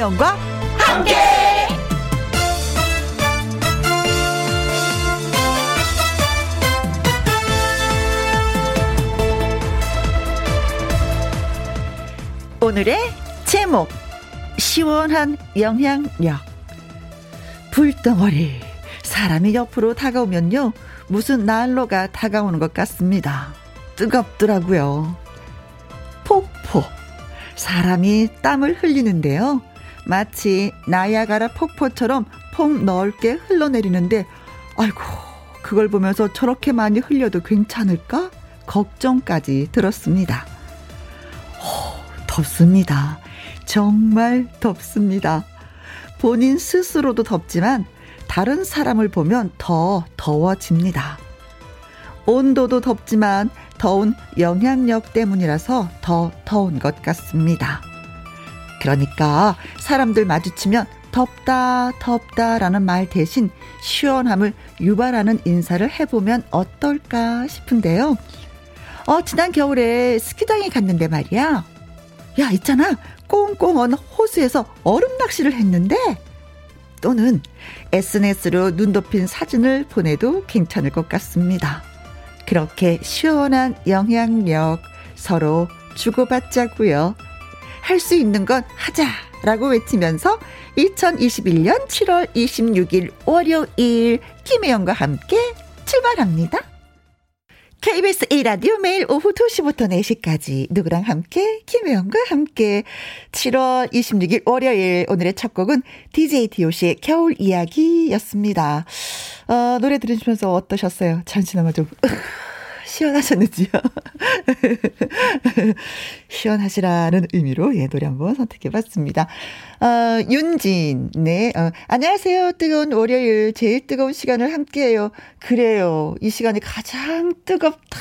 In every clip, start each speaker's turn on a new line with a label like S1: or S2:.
S1: 김혜영과 함께. 오늘의 제목 시원한 영향력. 불덩어리. 사람이 옆으로 다가오면요 무슨 난로가 다가오는 것 같습니다. 뜨겁더라고요. 폭포. 사람이 땀을 흘리는데요 마치 나야가라 폭포처럼 폭 넓게 흘러내리는데 아이고 그걸 보면서 저렇게 많이 흘려도 괜찮을까 걱정까지 들었습니다 호, 덥습니다 정말 덥습니다 본인 스스로도 덥지만 다른 사람을 보면 더 더워집니다. 온도도 덥지만 더운 영향력 때문이라서 더 더운 것 같습니다. 그러니까 사람들 마주치면 덥다, 덥다라는 말 대신 시원함을 유발하는 인사를 해보면 어떨까 싶은데요. 어, 지난 겨울에 스키장에 갔는데 말이야. 야, 있잖아. 꽁꽁 언 호수에서 얼음 낚시를 했는데 또는 SNS로 눈 덮인 사진을 보내도 괜찮을 것 같습니다. 그렇게 시원한 영향력 서로 주고받자고요. 할 수 있는 건 하자 라고 외치면서 2021년 7월 26일 월요일 김혜영과 함께 출발합니다. KBS 1라디오 매일 오후 2시부터 4시까지 누구랑 함께 김혜영과 함께 7월 26일 월요일 오늘의 첫 곡은 DJ DOC의 겨울 이야기였습니다. 어, 노래 들으시면서 어떠셨어요? 잠시나마 좀 시원하셨는지요? 시원하시라는 의미로 예, 노래 한번 선택해 봤습니다. 어, 윤진, 네. 어, 안녕하세요. 뜨거운 월요일, 제일 뜨거운 시간을 함께 해요. 그래요. 이 시간이 가장 뜨겁다.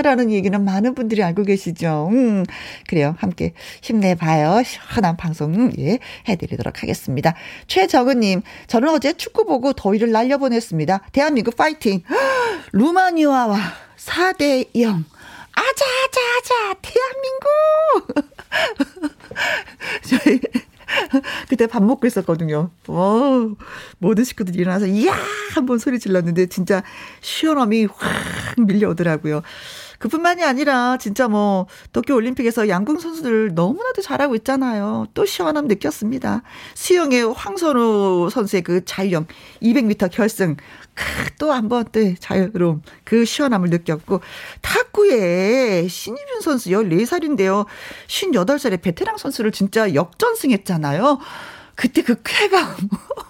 S1: 라는 얘기는 많은 분들이 알고 계시죠. 음, 그래요. 함께 힘내봐요. 시원한 방송, 예, 해드리도록 하겠습니다. 최정은님, 저는 어제 축구 보고 더위를 날려보냈습니다. 대한민국 파이팅! 루마니아와 4대 0. 아자, 아자, 아자, 대한민국! 저희, 그때 밥 먹고 있었거든요. 어, 모든 식구들이 일어나서, 이야! 한번 소리 질렀는데, 진짜 시원함이 확 밀려오더라고요. 그뿐만이 아니라 진짜 뭐 도쿄 올림픽에서 양궁 선수들 너무나도 잘하고 있잖아요. 또 시원함 느꼈습니다. 수영의 황선우 선수의 그 자유형 200m 결승 또 한번 또 자유로움 그 시원함을 느꼈고 탁구에 신유빈 선수 14살인데요. 58살의 베테랑 선수를 진짜 역전승했잖아요. 그때 그 쾌감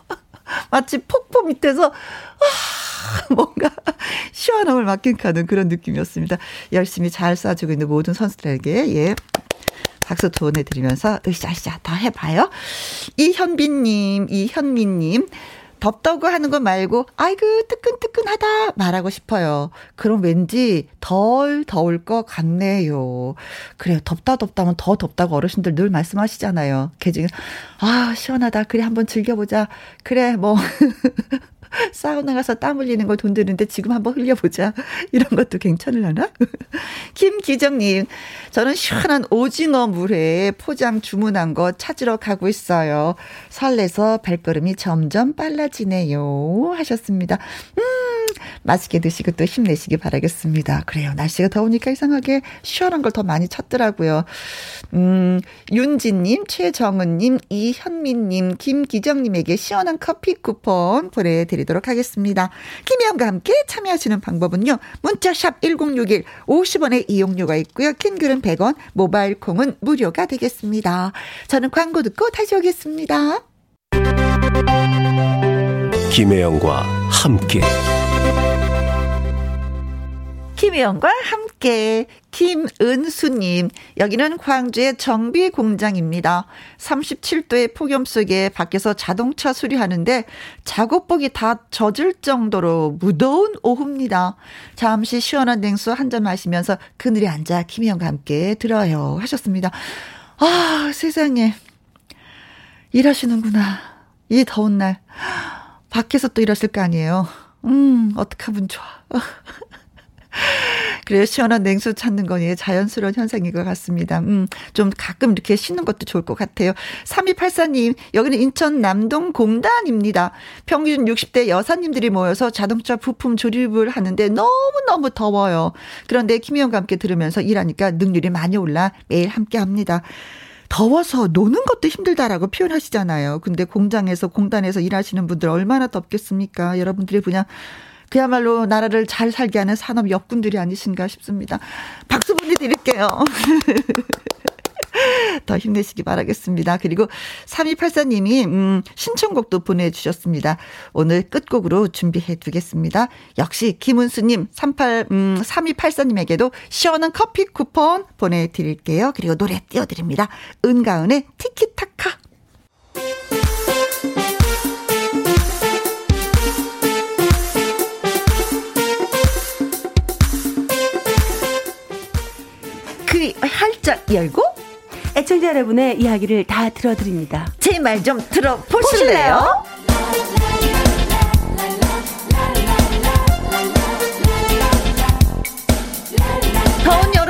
S1: 마치 폭포 밑에서 아, 뭔가 시원함을 맡긴가는 그런 느낌이었습니다. 열심히 잘 쏴주고 있는 모든 선수들에게 예. 박수 보내드리면서 으쌰으쌰 더 해봐요. 이현빈님, 이현민님, 덥다고 하는 거 말고 아이고 뜨끈뜨끈하다 말하고 싶어요. 그럼 왠지 덜 더울 것 같네요. 그래요. 덥다 덥다면 더 덥다고 어르신들 늘 말씀하시잖아요. 개 중에 아 시원하다. 그래 한번 즐겨보자. 그래 뭐 사우나 가서 땀 흘리는 걸 돈 드는데 지금 한번 흘려보자. 이런 것도 괜찮을라나? 김기정님, 저는 시원한 오징어 물회 포장 주문한 거 찾으러 가고 있어요. 설레서 발걸음이 점점 빨라지네요. 하셨습니다. 음, 맛있게 드시고 또 힘내시기 바라겠습니다. 그래요. 날씨가 더우니까 이상하게 시원한 걸 더 많이 찾더라고요. 음, 윤진님, 최정은님, 이현민님, 김기정님에게 시원한 커피 쿠폰 보내드리도록 하겠습니다. 김혜영과 함께 참여하시는 방법은요. 문자샵 1061 50원의 이용료가 있고요. 킹글은 100원, 모바일 콩은 무료가 되겠습니다. 저는 광고 듣고 다시 오겠습니다.
S2: 김혜영과 함께
S1: 김혜영과 함께 김은수님 여기는 광주의 정비 공장입니다. 37도의 폭염 속에 밖에서 자동차 수리하는데 작업복이 다 젖을 정도로 무더운 오후입니다. 잠시 시원한 냉수 한 잔 마시면서 그늘에 앉아 김혜영과 함께 들어요 하셨습니다. 아 세상에 일하시는구나 이 더운 날 밖에서 또 일하실 거 아니에요. 음 어떡하면 좋아. 그래요. 시원한 냉수 찾는 거니 자연스러운 현상인 것 같습니다. 음, 좀 가끔 이렇게 쉬는 것도 좋을 것 같아요. 3284님, 여기는 인천 남동 공단입니다. 평균 60대 여사님들이 모여서 자동차 부품 조립을 하는데 너무너무 더워요. 그런데 김희영과 함께 들으면서 일하니까 능률이 많이 올라 매일 함께 합니다. 더워서 노는 것도 힘들다라고 표현하시잖아요. 근데 공장에서 공단에서 일하시는 분들 얼마나 덥겠습니까? 여러분들이 그냥 그야말로 나라를 잘 살게 하는 산업 역군들이 아니신가 싶습니다. 박수 보내드릴게요. 더 힘내시기 바라겠습니다. 그리고 3284님이, 음, 신청곡도 보내주셨습니다. 오늘 끝곡으로 준비해 두겠습니다. 역시 김은수님, 38, 음, 3284님에게도 시원한 커피 쿠폰 보내드릴게요. 그리고 노래 띄워드립니다. 은가은의 티키타카. 그 활짝 열고
S3: 애청자 여러분의 이야기를 다 들어드립니다.
S1: 제 말 좀 들어보실래요? 여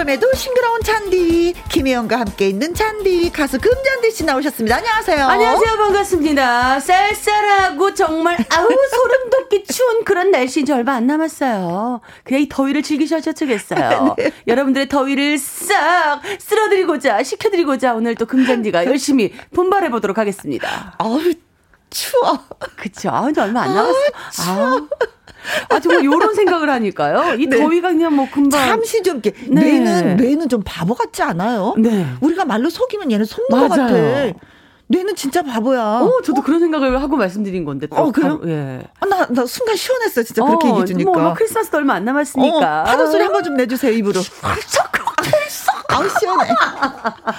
S1: 름에도 싱그러운 잔디 김혜영과 함께 있는 잔디 가수 금잔디 씨 나오셨습니다. 안녕하세요.
S3: 안녕하세요. 반갑습니다. 쌀쌀하고 정말 아우 소름 돋기 추운 그런 날씨 이제 얼마 안 남았어요. 그냥 이 더위를 즐기셔야 좋겠어요. 네. 여러분들의 더위를 싹 쓸어드리고자 식혀드리고자 오늘 또 금잔디가 열심히 분발해 보도록 하겠습니다.
S1: 아우 추워.
S3: 그쵸. 아, 이제 얼마 안 남았어. 아, 추워. 아, 정말 요런 생각을 하니까요. 이 네. 더위가 그냥 뭐 금방.
S1: 잠시 좀 이렇게. 네. 뇌는, 뇌는 좀 바보 같지 않아요? 네. 우리가 말로 속이면 얘는 속는 것 같아. 뇌는 진짜 바보야.
S3: 어, 저도 어? 그런 생각을 하고 말씀드린 건데. 또.
S1: 어, 그래요? 예. 아, 나, 나 순간 시원했어, 진짜 그렇게 어, 얘기해 주니까. 뭐, 뭐
S3: 크리스마스도 얼마 안 남았으니까.
S1: 어, 파도 소리 한 번 좀 내주세요, 입으로. 아우 시원해.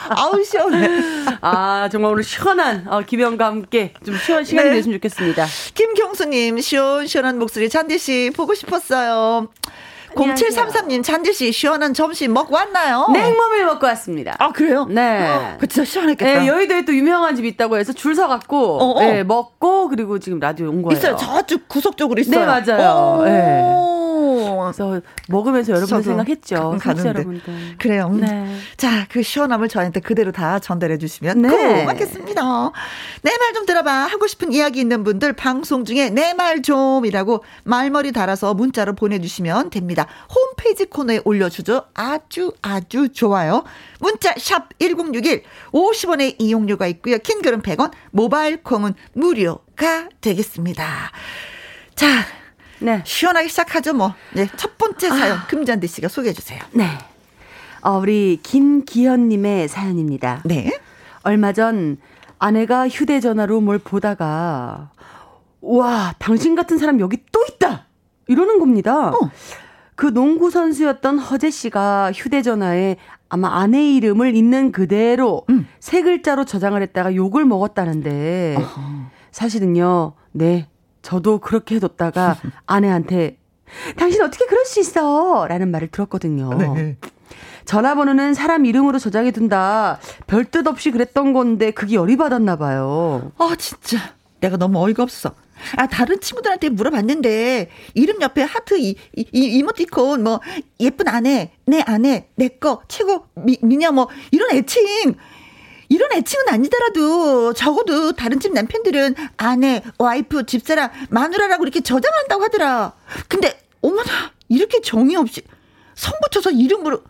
S1: 아우 시원해.
S3: 아 정말 오늘 시원한 어, 김영과 함께 좀 시원 시간이 네. 됐으면 좋겠습니다.
S1: 김경수님 시원시원한 목소리 잔디 씨 보고 싶었어요. 0733님, 잔디씨, 시원한 점심 먹고 왔나요?
S3: 냉모밀 먹고 왔습니다.
S1: 아, 그래요?
S3: 네.
S1: 그 진짜 시원했겠다.
S3: 네, 여의도에 또 유명한 집 있다고 해서 줄 서갖고, 어, 어. 네, 먹고, 그리고 지금 라디오 온 거예요.
S1: 있어요. 저쪽 구석 쪽으로 있어요.
S3: 네, 맞아요. 네. 그래서 먹으면서 여러분들 생각했죠.
S1: 가는데. 그래요. 음. 네. 자, 그 시원함을 저한테 그대로 다 전달해 주시면 네. 고맙겠습니다. 내 말 좀 들어봐. 하고 싶은 이야기 있는 분들 방송 중에 내 말 좀이라고 말머리 달아서 문자로 보내주시면 됩니다. 홈페이지 코너에 올려주죠. 아주 아주 좋아요. 문자 샵 1061, 50원의 이용료가 있고요. 킹글은 100원, 모바일 콩은 무료가 되겠습니다. 자, 네. 시원하게 시작하죠, 뭐. 네. 첫 번째 아. 사연, 아. 금잔디 씨가 소개해 주세요.
S3: 네. 어, 우리 김기현 님의 사연입니다.
S1: 네.
S3: 얼마 전 아내가 휴대 전화로 뭘 보다가, 와, 당신 같은 사람 여기 또 있다! 이러는 겁니다. 어. 그 농구 선수였던 허재 씨가 휴대전화에 아마 아내 이름을 있는 그대로 음. 세 글자로 저장을 했다가 욕을 먹었다는데, 어허. 사실은요, 네, 저도 그렇게 해뒀다가 아내한테 당신 어떻게 그럴 수 있어? 라는 말을 들었거든요. 네. 전화번호는 사람 이름으로 저장해 둔다. 별 뜻 없이 그랬던 건데 그게 열이 받았나 봐요.
S1: 아, 진짜. 내가 너무 어이가 없어. 아, 다른 친구들한테 물어봤는데, 이름 옆에 하트, 이, 이, 이모티콘, 뭐, 예쁜 아내, 내 아내, 내 거, 최고, 미, 미녀, 뭐, 이런 애칭, 이런 애칭은 아니더라도 적어도 다른 집 남편들은 아내, 와이프, 집사람, 마누라라고 이렇게 저장한다고 하더라. 근데 어머나 이렇게 정이 없이 성 붙여서 이름으로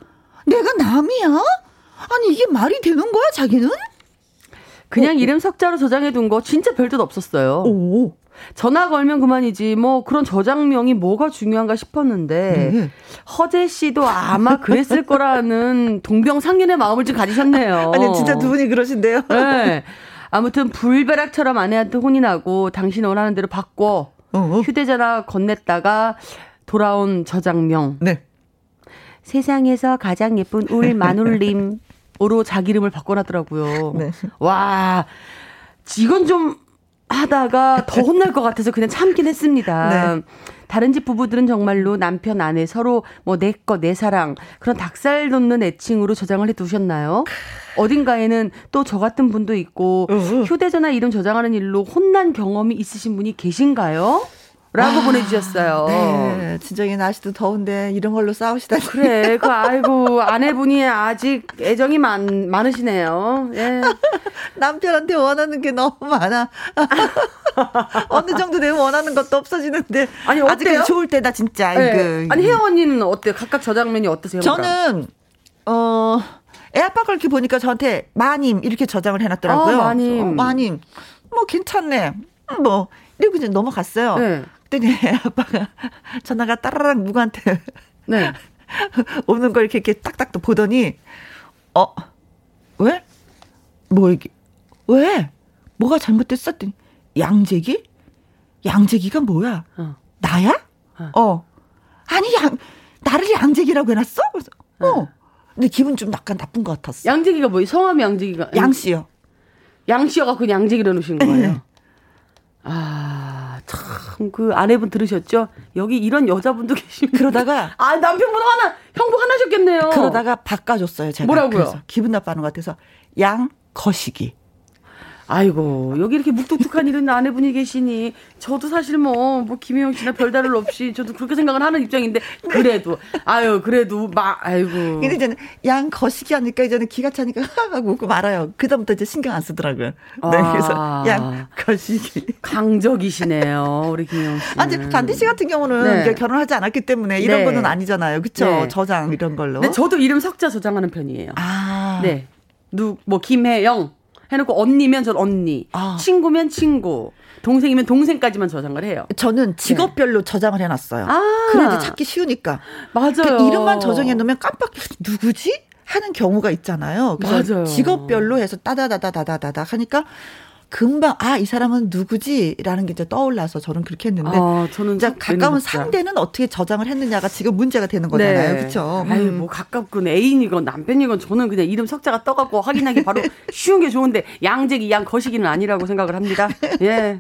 S1: 내가 남이야? 아니 이게 말이 되는 거야 자기는?
S3: 그냥 어, 이름 석자로 저장해 둔 거 진짜 별뜻 없었어요.
S1: 오.
S3: 전화 걸면 그만이지 뭐 그런 저장명이 뭐가 중요한가 싶었는데 네. 허재 씨도 아마 그랬을 거라는 동병상련의 마음을 좀 가지셨네요.
S1: 아니 진짜 두 분이 그러신데요.
S3: 네. 아무튼 불벼락처럼 아내한테 혼이 나고 당신 원하는 대로 바꿔 어어. 휴대전화 건넸다가 돌아온 저장명.
S1: 네.
S3: 세상에서 가장 예쁜 울 마눌님으로 자기 이름을 바꿔놨더라고요. 네. 와, 이건 좀 하다가 더 혼날 것 같아서 그냥 참긴 했습니다. 네. 다른 집 부부들은 정말로 남편 아내 서로 뭐 내 거 내 사랑 그런 닭살 돋는 애칭으로 저장을 해 두셨나요? 어딘가에는 또 저 같은 분도 있고 휴대전화 이름 저장하는 일로 혼난 경험이 있으신 분이 계신가요? 라고 아, 보내주셨어요.
S1: 네. 진짜 이 날씨도 더운데 이런 걸로 싸우시다니.
S3: 그래. 그, 아이고, 아내분이 아직 애정이 많, 많으시네요. 예.
S1: 남편한테 원하는 게 너무 많아. 어느 정도 되면 원하는 것도 없어지는데. 아니, 어때요? 아직 좋을 때다, 진짜. 네. 그.
S3: 아니, 혜영 언니는 어때 요? 각각 저 장면이 어떠세요?
S1: 저는, 어, 애아빠가 이렇게 보니까 저한테 마님 이렇게 저장을 해놨더라고요.
S3: 아, 마님.
S1: 어, 마님. 뭐 괜찮네. 뭐 이러고 이제 넘어갔어요. 네. 그랬더니 아빠가 전화가 따라랑 누구한테 네. 오는 걸 이렇게, 이렇게 딱딱 또 보더니 어 왜? 뭐 이게 왜? 뭐가 잘못됐어? 했더니 양재기? 양재기가 뭐야? 어. 나야? 어. 어. 아니 양 나를 양재기라고 해놨어? 그래서 어. 근데 기분 좀 약간 나쁜 것 같았어.
S3: 양재기가 뭐예요? 성함이 양재기가
S1: 양씨요.
S3: 양씨가 그 양재기로 놓으신 거예요. 아, 참, 그 아내분 들으셨죠? 여기 이런 여자분도 계시면.
S1: 그러다가.
S3: 아, 남편분 하나, 형부 하나셨겠네요.
S1: 그러다가 바꿔줬어요, 제가.
S3: 뭐라고요?
S1: 기분 나빠하는 것 같아서. 양, 거시기.
S3: 아이고 여기 이렇게 묵뚝뚝한 이런 아내분이 계시니 저도 사실 뭐뭐 뭐 김혜영 씨나 별다를 없이 저도 그렇게 생각을 하는 입장인데 그래도 아유 그래도 막 아이고.
S1: 근데 이제는 양 거시기 하니까 이제는 기가 차니까 하고 웃고 말아요. 그다음부터 이제 신경 안 쓰더라고요. 네 아, 그래서 양 거시기.
S3: 강적이시네요 우리 김혜영 씨.
S1: 아니 반디 씨 같은 경우는 네. 결혼하지 않았기 때문에 이런 네. 거는 아니잖아요. 그쵸? 네. 저장 이런 걸로.
S3: 네 저도 이름 석자 저장하는 편이에요. 아. 네. 누뭐 김혜영 해놓고 언니면 전 언니, 아. 친구면 친구, 동생이면 동생까지만 저장을 해요.
S1: 저는 직업별로 네. 저장을 해놨어요. 아. 그래도 찾기 쉬우니까.
S3: 맞아요.
S1: 그 이름만 저장해 놓으면 깜빡 누구지? 하는 경우가 있잖아요. 그래서 맞아요. 직업별로 해서 따다다다다다다 하니까 금방 아 이 사람은 누구지라는 게 이제 떠올라서 저는 그렇게 했는데 아, 저는 이제 가까운 상대는 어떻게 저장을 했느냐가 지금 문제가 되는 거잖아요, 네. 그렇죠?
S3: 음. 아유 뭐 가깝군 애인이건 남편이건 저는 그냥 이름 석자가 떠갖고 확인하기 바로 쉬운 게 좋은데 양재기 양 거시기는 아니라고 생각을 합니다. 예.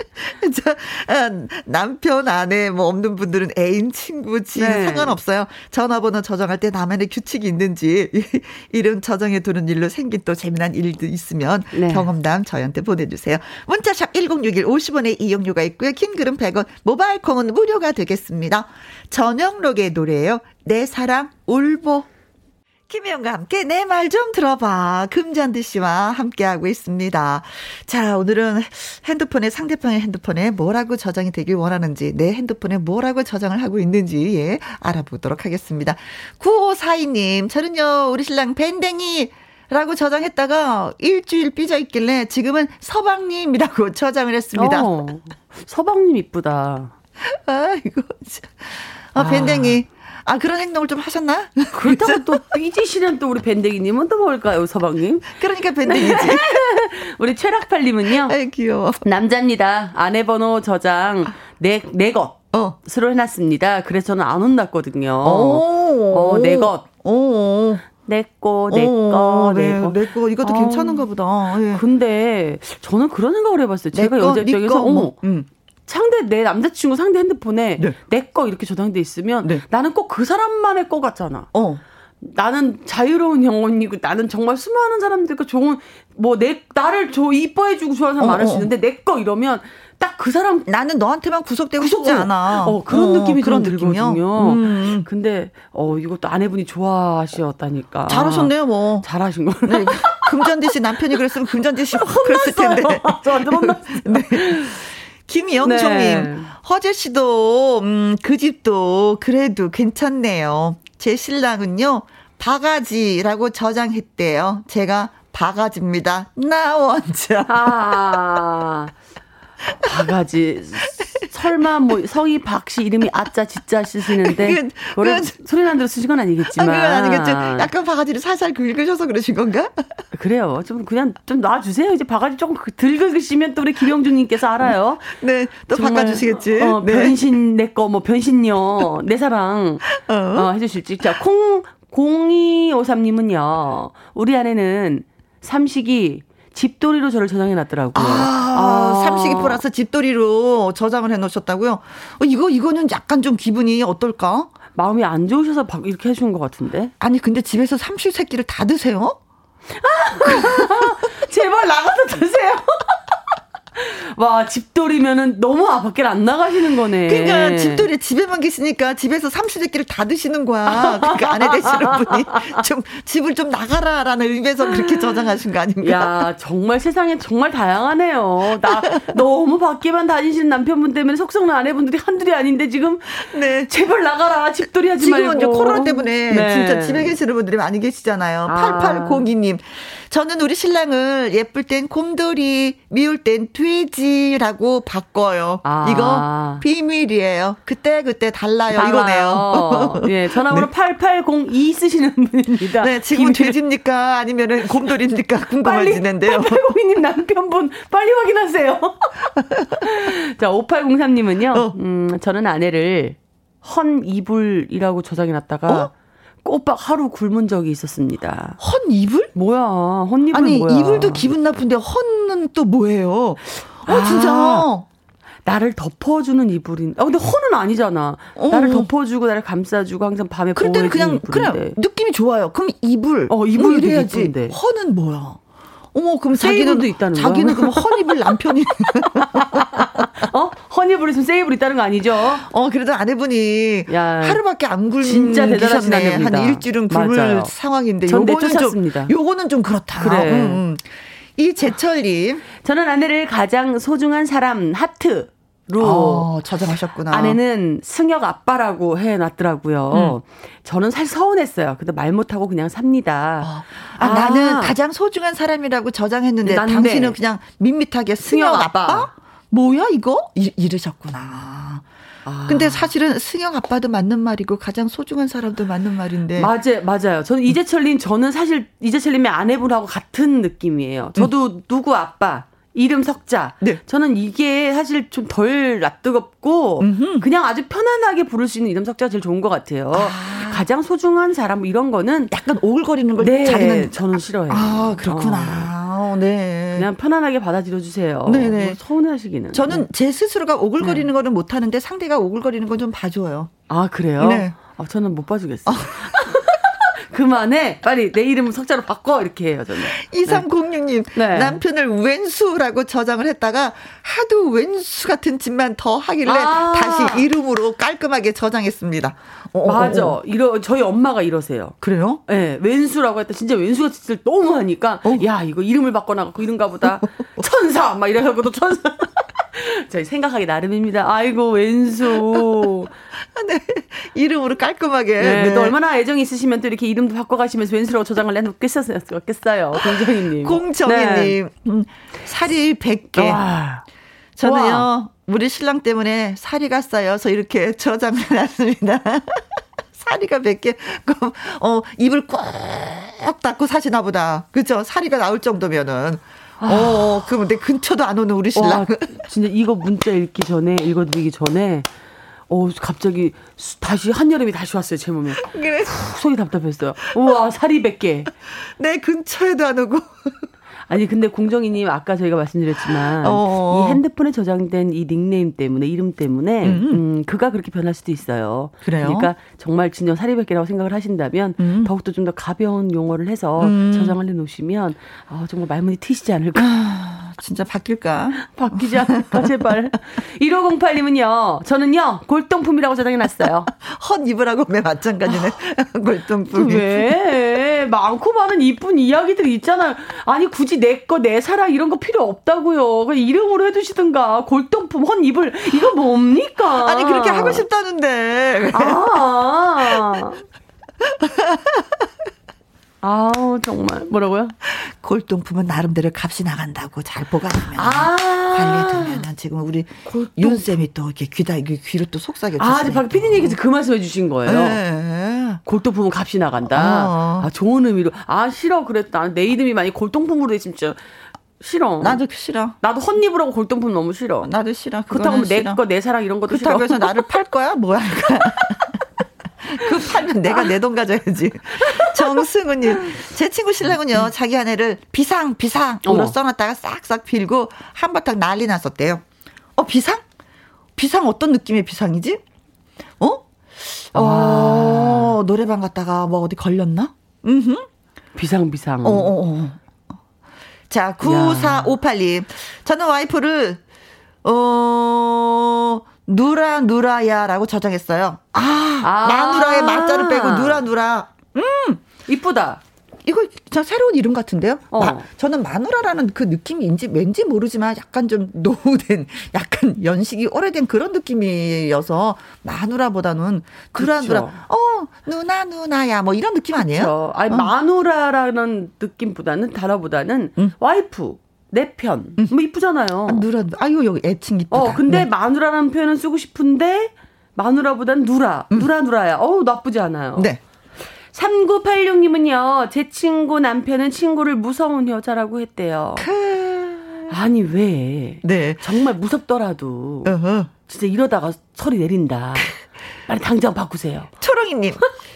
S1: 저 아, 남편 아내 뭐 없는 분들은 애인 친구 지 네. 상관없어요. 전화번호 저장할 때 나만의 규칙이 있는지 이름 저장해 두는 일로 생긴 또 재미난 일도 있으면 네. 경험담 저희한테 보내주세요. 문자샵 1061 50원의 이용료가 있고요. 킹글은 100원, 모바일 콩은 무료가 되겠습니다. 전영록의 노래예요. 내 사랑 울보. 김혜영과 함께 내 말 좀 들어봐. 금잔디 씨와 함께하고 있습니다. 자, 오늘은 핸드폰에 상대방의 핸드폰에 뭐라고 저장이 되길 원하는지, 내 핸드폰에 뭐라고 저장을 하고 있는지, 예, 알아보도록 하겠습니다. 9542님, 저는요, 우리 신랑 밴댕이 라고 저장했다가 일주일 삐져 있길래 지금은 서방님이라고 저장을 했습니다. 어,
S3: 서방님 이쁘다.
S1: 아이고, 아, 밴댕이. 아, 그런 행동을 좀 하셨나?
S3: 그렇다고 또 삐지시는 또 우리 밴댕이님은 또 뭘까요, 서방님?
S1: 그러니까 밴댕이지.
S3: 우리 최락팔님은요.
S1: 아이, 귀여워.
S3: 남자입니다. 아내 번호 저장, 내, 내 것. 어. 수로 해놨습니다. 그래서 저는 안 혼났거든요. 오. 어, 내 것. 오. 내 거, 내 거, 내 거.
S1: 내 거, 이것도 어. 괜찮은가 보다. 예.
S3: 근데 저는 그런 생각을 해봤어요. 제가 거, 여자 입장에서, 어머, 뭐, 음. 상대 내 남자친구 상대 핸드폰에 네. 내거 이렇게 저장돼 있으면 네. 나는 꼭 그 사람만의 거 같잖아. 어. 나는 자유로운 영혼이고 나는 정말 수많은 사람들과 좋은 뭐 내 나를 저 이뻐해주고 좋아하는 사람 어, 많을 수 어. 있는데 내 거 이러면 딱 그 사람
S1: 나는 너한테만 구속되고 구속, 싶지 않아.
S3: 어, 그런 어, 느낌이 그런 들거든요. 음. 근데 어 이것도 아내분이 좋아하셨다니까.
S1: 잘하셨네요, 뭐.
S3: 잘하신 거. 네.
S1: 금전지 씨 남편이 그랬으면 금전지 씨 그랬을 텐데.
S3: 저한테 혼났어요. 네.
S1: 김영종님, 네. 허재 씨도, 음, 그 집도 그래도 괜찮네요. 제 신랑은요, 바가지라고 저장했대요. 제가 바가지입니다. 나 원자. 아.
S3: 바가지. 설마 뭐 성이 박씨 이름이 아짜 진짜 쓰시는데 그, 그걸 소리 난 대로 쓰신 건 아니겠지만. 아,
S1: 그건 아니겠죠. 약간 바가지를 살살 긁으셔서 그러신 건가?
S3: 그래요. 좀 그냥 좀 놔주세요. 이제 바가지 조금 그들 긁으시면 또 우리 김영중님께서 알아요.
S1: 네, 또 바꿔주시겠지.
S3: 어,
S1: 네.
S3: 변신 내 거 뭐 변신녀 내 사랑 어, 어 해주실지. 자, 콩 0253님은요. 우리 아내는 삼식이 집돌이로 저를 저장해 놨더라고요. 아,
S1: 아. 삼식이 플러스 집돌이로 저장을 해 놓으셨다고요? 어, 이거, 이거는 약간 좀 기분이 어떨까?
S3: 마음이 안 좋으셔서 이렇게 해주는 것 같은데?
S1: 아니, 근데 집에서 삼식 새끼를 다 드세요?
S3: 제발 나가서 드세요. 와, 집돌이면은 너무 아, 밖에 안 나가시는 거네.
S1: 그러니까 집돌이 집에만 계시니까 집에서 삼시세끼를 다 드시는 거야. 그러니까 아내 되시는 분이 좀 집을 좀 나가라라는 의미에서 그렇게 저장하신 거 아닙니까?
S3: 야, 정말 세상에 정말 다양하네요. 나 너무 밖에만 다니시는 남편분 때문에 속썩는 아내분들이 한둘이 아닌데 지금 네. 제발 나가라. 집돌이 하지
S1: 지금은
S3: 말고.
S1: 지금은 이제 코로나 때문에 네. 진짜 집에 계시는 분들이 많이 계시잖아요. 아. 8802님. 저는 우리 신랑을 예쁠 땐 곰돌이, 미울 땐 돼지라고 바꿔요. 아. 이거 비밀이에요. 그때 그때 달라요. 달라요. 이거네요.
S3: 예, 전화번호 네. 8802 쓰시는 분입니다.
S1: 네, 지금 돼지입니까? 아니면은 곰돌이입니까? 궁금해지는데요.
S3: 8802님 남편분 빨리 확인하세요. 자, 5803님은요. 어. 음, 저는 아내를 헌 이불이라고 저장해 놨다가 어? 꼬박 하루 굶은 적이 있었습니다.
S1: 헌 이불?
S3: 뭐야? 헌 이불
S1: 아니,
S3: 뭐야?
S1: 이불도 기분 나쁜데 헌은 또 뭐예요? 어, 아, 진짜.
S3: 나를 덮어주는 이불인. 아 근데 헌은 아니잖아. 어. 나를 덮어주고 나를 감싸주고 항상 밤에
S1: 그럴 때는 그냥 이불인데. 그냥 느낌이 좋아요. 그럼 이불. 어 이불 뭐 이래야지. 헌은 뭐야? 어머 그럼 자기는 있다는 자기는 그럼 허니블 남편이
S3: 어 허니블 있으면 세이블 있다는 거 아니죠?
S1: 어 그래도 아내분이 야, 하루밖에 안 굶는 진짜 대단하신 아내분한 일주일은 굶을 맞아요. 상황인데 요거는 좀 요거는 좀 그렇다. 그래. 음, 음. 이 제철님
S3: 저는 아내를 가장 소중한 사람 하트 로
S1: 어, 저장하셨구나.
S3: 아내는 승혁 아빠라고 해놨더라고요. 음. 저는 사실 서운했어요. 근데 말 못하고 그냥 삽니다. 어.
S1: 아, 아, 나는 가장 소중한 사람이라고 저장했는데 난데. 당신은 그냥 밋밋하게 승혁, 승혁 아빠? 아빠? 뭐야 이거? 이, 이러셨구나. 아. 근데 사실은 승영 아빠도 맞는 말이고 가장 소중한 사람도 맞는 말인데.
S3: 맞아요, 맞아요. 저는 이재철님 저는 사실 이재철님의 아내분하고 같은 느낌이에요. 저도 음. 누구 아빠 이름 석자. 네. 저는 이게 사실 좀 덜 낯뜨겁고 음흠. 그냥 아주 편안하게 부를 수 있는 이름 석자가 제일 좋은 것 같아요. 아. 가장 소중한 사람 뭐 이런 거는
S1: 약간 오글거리는 걸
S3: 네, 자기는 저는 싫어해요.
S1: 아 그렇구나. 어. 네.
S3: 그냥 편안하게 받아들여 주세요. 네네. 뭐 서운해하시기는.
S1: 저는 네. 제 스스로가 오글거리는 네. 거는 못 하는데 상대가 오글거리는 건 좀 봐줘요.
S3: 아 그래요? 네. 아, 저는 못 봐주겠어요. 어. 그만해. 빨리 내 이름을 석자로 바꿔. 이렇게 해요, 저는.
S1: 2306님. 네. 남편을 왼수라고 저장을 했다가 하도 왼수 같은 짓만 더 하길래 아~ 다시 이름으로 깔끔하게 저장했습니다.
S3: 어, 어 맞아. 어, 어. 이러, 저희 엄마가 이러세요.
S1: 그래요?
S3: 예, 네, 왼수라고 했다. 진짜 왼수 같은 짓을 너무 하니까, 어? 야, 이거 이름을 바꿔놔갖고 이런가 보다. 천사! 막 이래갖고도 천사. 저희 생각하기 나름입니다. 아이고, 왼수.
S1: 네. 이름으로 깔끔하게.
S3: 네. 네. 또 얼마나 애정이 있으시면 또 이렇게 이름도 바꿔가시면서 왼수라고 저장을 해놓겠어요. 공정희님.
S1: 공정희님. 네. 음, 살이 100개. 와. 저는요, 와. 우리 신랑 때문에 살이 갔어요. 서 이렇게 저장을 해놨습니다. 사리가 100개, 그럼, 어, 입을 꼭 닫고 사시나 보다. 그죠? 사리가 나올 정도면은. 아. 어, 그럼 내 근처도 안 오는 우리 신랑. 와,
S3: 진짜 이거 문자 읽기 전에, 읽어드리기 전에, 어, 갑자기 다시 한여름이 다시 왔어요, 제 몸에. 그래. 속이 답답했어요. 우와, 살이 100개.
S1: 내 근처에도 안 오고.
S3: 아니 근데 공정이님 아까 저희가 말씀드렸지만 어어. 이 핸드폰에 저장된 이 닉네임 때문에 이름 때문에 음. 음, 그가 그렇게 변할 수도 있어요.
S1: 그래요?
S3: 그러니까 정말 진정 사리백개라고 생각을 하신다면 음. 더욱더 좀 더 가벼운 용어를 해서 음. 저장을 해놓으시면 어, 정말 말문이 트시지 않을까. 아,
S1: 진짜 바뀔까?
S3: 바뀌지 않을까 제발. 1508님은요. 저는요 골동품이라고 저장해놨어요.
S1: 헛 입으라고 매 마찬가지네. 골동품이.
S3: 왜? 많고 많은 이쁜 이야기들이 있잖아요. 아니 굳이 내 거, 내 사랑 이런 거 필요 없다고요. 그 이름으로 해두시든가. 골동품, 헌 이불. 이거 뭡니까?
S1: 아니, 그렇게 하고 싶다는데.
S3: 아. 아우 정말 뭐라고요?
S1: 골동품은 나름대로 값이 나간다고 잘 보관하면 아~ 관리해두면 지금 우리 골동... 윤 쌤이 또 이렇게 귀다 귀로 또 속삭여.
S3: 아, 박 피디님께서 그 말씀해 주신 거예요. 네. 골동품은 값이 나간다. 어. 아 좋은 의미로. 아 싫어 그랬다. 내 이름이 많이 골동품으로 돼 진짜. 싫어.
S1: 나도 싫어.
S3: 나도 헛입으로 골동품 너무 싫어.
S1: 나도 싫어.
S3: 그렇다고 내거내 사랑 이런 것도
S1: 싫어. 그렇다고 해서 나를 팔 거야? 뭐야? 그 팔면 내가 내 돈 가져야지. 정승우님, 제 친구 신랑은요, 자기 아내를 비상, 비상으로 써놨다가 싹싹 빌고 한바탕 난리 났었대요. 어, 비상? 비상 어떤 느낌의 비상이지? 어? 아. 어, 노래방 갔다가 뭐 어디 걸렸나? 음
S3: 비상, 비상.
S1: 어, 어, 어. 자, 9458님. 저는 와이프를, 어, 누라, 누라야라고 저장했어요. 아, 아~ 마누라의 맞자를 빼고 누라, 누라. 음!
S3: 이쁘다.
S1: 이거 저 새로운 이름 같은데요? 어. 마, 저는 마누라라는 그 느낌인지 왠지 모르지만 약간 좀 노후된 약간 연식이 오래된 그런 느낌이어서 마누라보다는 누라 누라 어 누나 누나야 뭐 이런 느낌 아니에요? 그쵸.
S3: 아니 어. 마누라라는 느낌보다는 단어보다는 음. 와이프 내 편. 음. 뭐 이쁘잖아요.
S1: 아, 누라 아유 여기 애칭 이쁘다.
S3: 어 근데 네. 마누라라는 표현은 쓰고 싶은데 마누라보단 누라. 음. 누라 누라야. 어우 나쁘지 않아요. 네. 3986님은요, 제 친구 남편은 친구를 무서운 여자라고 했대요. 아니, 왜? 네. 정말 무섭더라도, 어허. 진짜 이러다가 소리 내린다. 빨리 당장 바꾸세요.
S1: 초롱이님.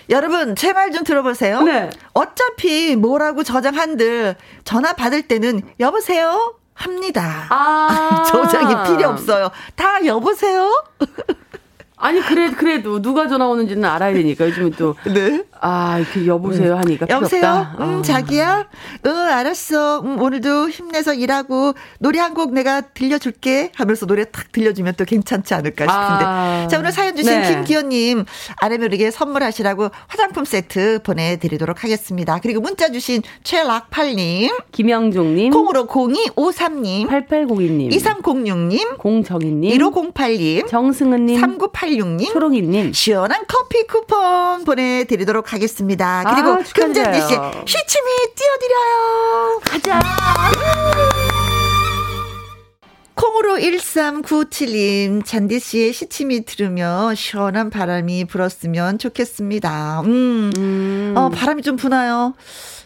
S1: 여러분, 제 말 좀 들어보세요. 네. 어차피 뭐라고 저장한들 전화 받을 때는 여보세요? 합니다. 아. 저장이 필요 없어요. 다 여보세요?
S3: 아니 그래 그래도 누가 전화 오는지는 알아야 되니까 요즘은 또 네. 아, 이렇게 여보세요 하니까
S1: 여보세요? 음, 어. 자기야? 응, 알았어. 음, 오늘도 힘내서 일하고 노래 한 곡 내가 들려줄게 하면서 노래 탁 들려주면 또 괜찮지 않을까 싶은데. 아. 자, 오늘 사연 주신 네. 김기현님, 아내묘리게 선물하시라고 화장품 세트 보내드리도록 하겠습니다. 그리고 문자 주신 최락팔님,
S3: 김영종님,
S1: 콩으로 0253님,
S3: 8802님,
S1: 2306님,
S3: 공정희님,
S1: 1508님,
S3: 정승은님,
S1: 3986님,
S3: 초롱이님,
S1: 시원한 커피 쿠폰 보내드리도록 하겠습니다. 그리고 아, 금잔디 씨 시침이 띄워드려요.
S3: 가자.
S1: 콩으로 1397님, 잔디 씨의 시침이 들으며 시원한 바람이 불었으면 좋겠습니다. 음, 음. 어, 바람이 좀 부나요?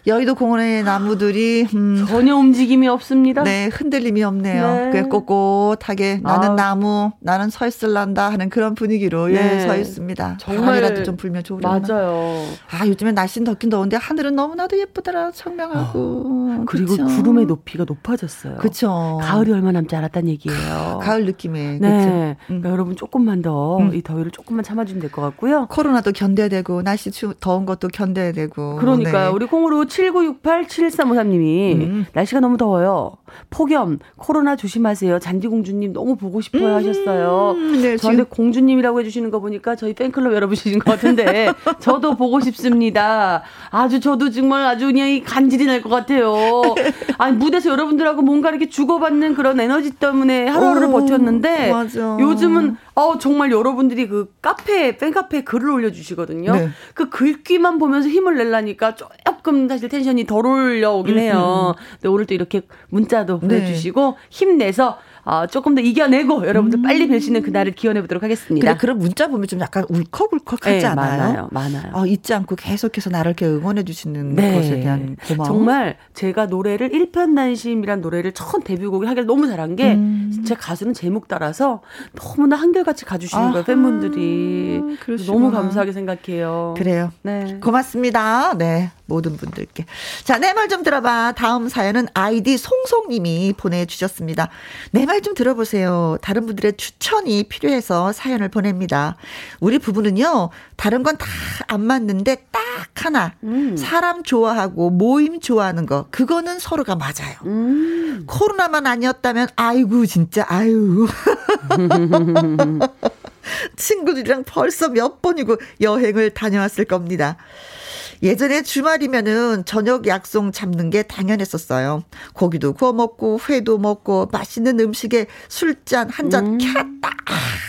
S1: 여의도 공원의 나무들이
S3: 음, 전혀 움직임이 없습니다.
S1: 네, 흔들림이 없네요. 네. 꼿꼿하게 나는 아. 나무, 나는 서 있을란다 하는 그런 분위기로 예, 네. 예, 서 있습니다. 정말이라도 좀 불면 좋으려나.
S3: 맞아요.
S1: 아, 요즘에 날씨는 덥긴 더운데 하늘은 너무나도 예쁘더라. 청명하고.
S3: 어, 그리고 그쵸? 구름의 높이가 높아졌어요.
S1: 그렇죠.
S3: 가을이 얼마 남지 않았다는 얘기예요.
S1: 가을 느낌에.
S3: 네. 그러니까 여러분 조금만 더이 음. 더위를 조금만 참아주면 될 것 같고요.
S1: 코로나도 견뎌야 되고 날씨 추, 더운 것도 견뎌야 되고.
S3: 그러니까요. 네. 우리 콩으로 7968-7353님이 음. 날씨가 너무 더워요. 폭염, 코로나 조심하세요. 잔디공주님 너무 보고 싶어요 음. 하셨어요. 네, 저한테 공주님이라고 해주시는 거 보니까 저희 팬클럽 여러분이신 것 같은데 저도 보고 싶습니다. 아주 저도 정말 아주 그냥 간질이 날 것 같아요. 아니 무대에서 여러분들하고 뭔가 이렇게 주고받는 그런 에너지 때문에 하루하루를 버텼는데 맞아. 요즘은 어 정말 여러분들이 그 카페 팬카페 글을 올려주시거든요. 네. 그 글귀만 보면서 힘을 내려니까 조금 사실 텐션이 덜 올려오긴 해요. 음, 음. 근데 오늘 또 이렇게 문자 도 네. 보내주시고 네. 힘내서 어, 조금 더 이겨내고 여러분들 음. 빨리 뵐수 는 그날을 기원해 보도록 하겠습니다.
S1: 근데 그런 문자 보면 좀 약간 울컥울컥하지 네, 않아요?
S3: 많아요, 많아요.
S1: 어, 잊지 않고 계속해서 나를 이렇게 응원해 주시는 네. 것에 대한 고마움.
S3: 정말 제가 노래를 일편단심이란 노래를 처음 데뷔곡을 하길 너무 잘한 게 음. 제 가수는 제목 따라서 너무나 한결같이 가주시는 아하, 거예요 팬분들이. 그러시구나. 너무 감사하게 생각해요.
S1: 그래요. 네, 고맙습니다. 네. 모든 분들께. 자, 내 말 좀 들어봐. 다음 사연은 아이디 송송님이 보내주셨습니다. 내 말 좀 들어보세요. 다른 분들의 추천이 필요해서 사연을 보냅니다. 우리 부부는요, 다른 건 다 안 맞는데 딱 하나. 음. 사람 좋아하고 모임 좋아하는 거. 그거는 서로가 맞아요. 음. 코로나만 아니었다면, 아이고, 진짜, 아유. 친구들이랑 벌써 몇 번이고 여행을 다녀왔을 겁니다. 예전에 주말이면은 저녁 약속 잡는 게 당연했었어요. 고기도 구워 먹고 회도 먹고 맛있는 음식에 술잔 한잔 음. 켰다.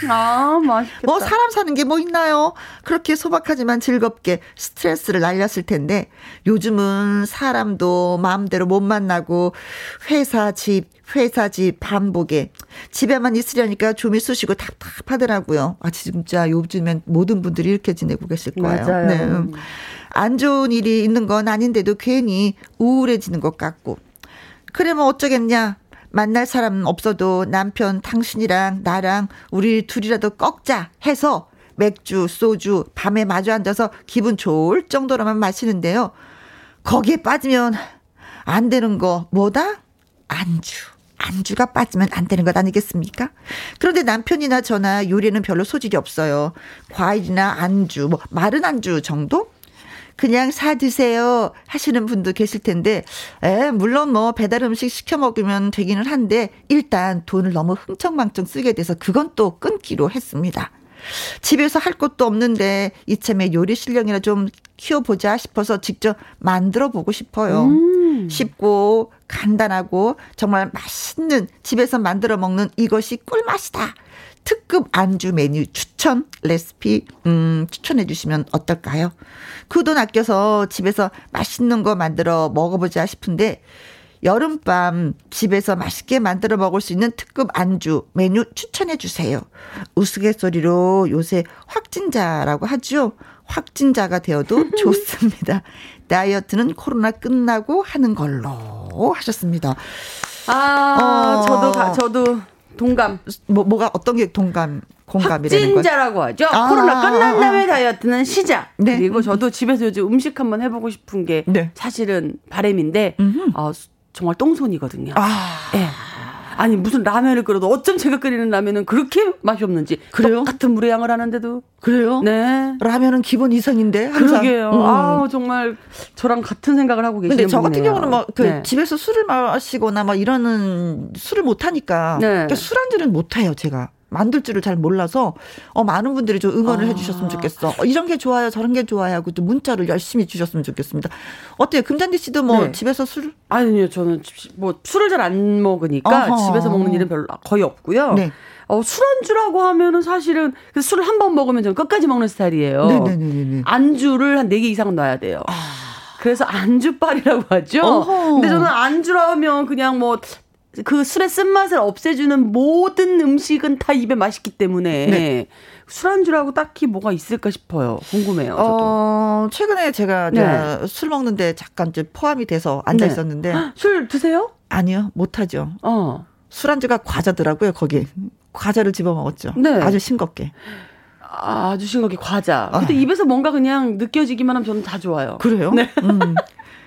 S3: 아, 맛있겠다.
S1: 뭐 사람 사는 게 뭐 있나요? 그렇게 소박하지만 즐겁게 스트레스를 날렸을 텐데 요즘은 사람도 마음대로 못 만나고 회사 집 회사 집 반복에 집에만 있으려니까 좀이 쑤시고 답답하더라고요. 아 진짜 요즘엔 모든 분들이 이렇게 지내고 계실 거예요.
S3: 맞아요. 네.
S1: 안 좋은 일이 있는 건 아닌데도 괜히 우울해지는 것 같고. 그러면 어쩌겠냐? 만날 사람 없어도 남편 당신이랑 나랑 우리 둘이라도 꺾자 해서 맥주, 소주 밤에 마주 앉아서 기분 좋을 정도로만 마시는데요. 거기에 빠지면 안 되는 거 뭐다? 안주. 안주가 빠지면 안 되는 것 아니겠습니까? 그런데 남편이나 저나 요리는 별로 소질이 없어요. 과일이나 안주, 뭐 마른 안주 정도? 그냥 사 드세요 하시는 분도 계실 텐데, 에, 물론 뭐 배달 음식 시켜 먹으면 되기는 한데, 일단 돈을 너무 흥청망청 쓰게 돼서 그건 또 끊기로 했습니다. 집에서 할 것도 없는데 이참에 요리 실력이나 좀 키워보자 싶어서 직접 만들어 보고 싶어요. 음. 쉽고 간단하고 정말 맛있는 집에서 만들어 먹는 이것이 꿀맛이다. 특급 안주 메뉴 추천 레시피 음 추천해 주시면 어떨까요? 그 돈 아껴서 집에서 맛있는 거 만들어 먹어보자 싶은데 여름밤 집에서 맛있게 만들어 먹을 수 있는 특급 안주 메뉴 추천해 주세요. 우스갯소리로 요새 확진자라고 하죠. 확진자가 되어도 좋습니다. 다이어트는 코로나 끝나고 하는 걸로 하셨습니다.
S3: 아, 어, 저도 가, 저도 동감.
S1: 뭐 뭐가 어떤 게 동감?
S3: 공감이라는 확진자라고 하죠. 아, 코로나 끝난 다음에 다이어트는 시작. 네. 그리고 저도 집에서 요즘 음식 한번 해보고 싶은 게 네. 사실은 바램인데 어, 정말 똥손이거든요. 아. 네. 아니 무슨 라면을 끓여도 어쩜 제가 끓이는 라면은 그렇게 맛이 없는지 그래요? 똑같은 물의 양을 하는데도
S1: 그래요? 네. 라면은 기본 이상인데
S3: 항상. 그러게요. 음. 아 정말 저랑 같은 생각을 하고 계시는
S1: 근데 저 같은 경우는 뭐그 네. 집에서 술을 마시거나 막 이러는 술을 못 하니까 네. 그러니까 술안주는 못 해요 제가. 만들 줄을 잘 몰라서 어 많은 분들이 좀 응원을 아. 해주셨으면 좋겠어. 어, 이런 게 좋아요, 저런 게 좋아요 하고 또 문자를 열심히 주셨으면 좋겠습니다. 어때요, 금잔디 씨도 뭐 네. 집에서 술?
S3: 아니요, 저는 뭐 술을 잘 안 먹으니까 어허. 집에서 먹는 일은 별로 거의 없고요. 네. 어, 술안주라고 하면은 사실은 그 술을 한 번 먹으면 저는 끝까지 먹는 스타일이에요. 네네네. 안주를 한네개 이상 넣어야 돼요. 아. 그래서 안주빨이라고 하죠. 어허. 근데 저는 안주라면 그냥 뭐 그 술의 쓴맛을 없애주는 모든 음식은 다 입에 맛있기 때문에 네. 술안주라고 딱히 뭐가 있을까 싶어요. 궁금해요. 저도.
S1: 어, 최근에 제가 네. 술 먹는데 잠깐 이제 포함이 돼서 앉아 네. 있었는데
S3: 술 드세요?
S1: 아니요, 못하죠. 어. 술안주가 과자더라고요. 거기 과자를 집어 먹었죠. 네. 아주 싱겁게.
S3: 아주 싱겁게 과자. 근데 아. 입에서 뭔가 그냥 느껴지기만 하면 저는 다 좋아요.
S1: 그래요? 네. 음.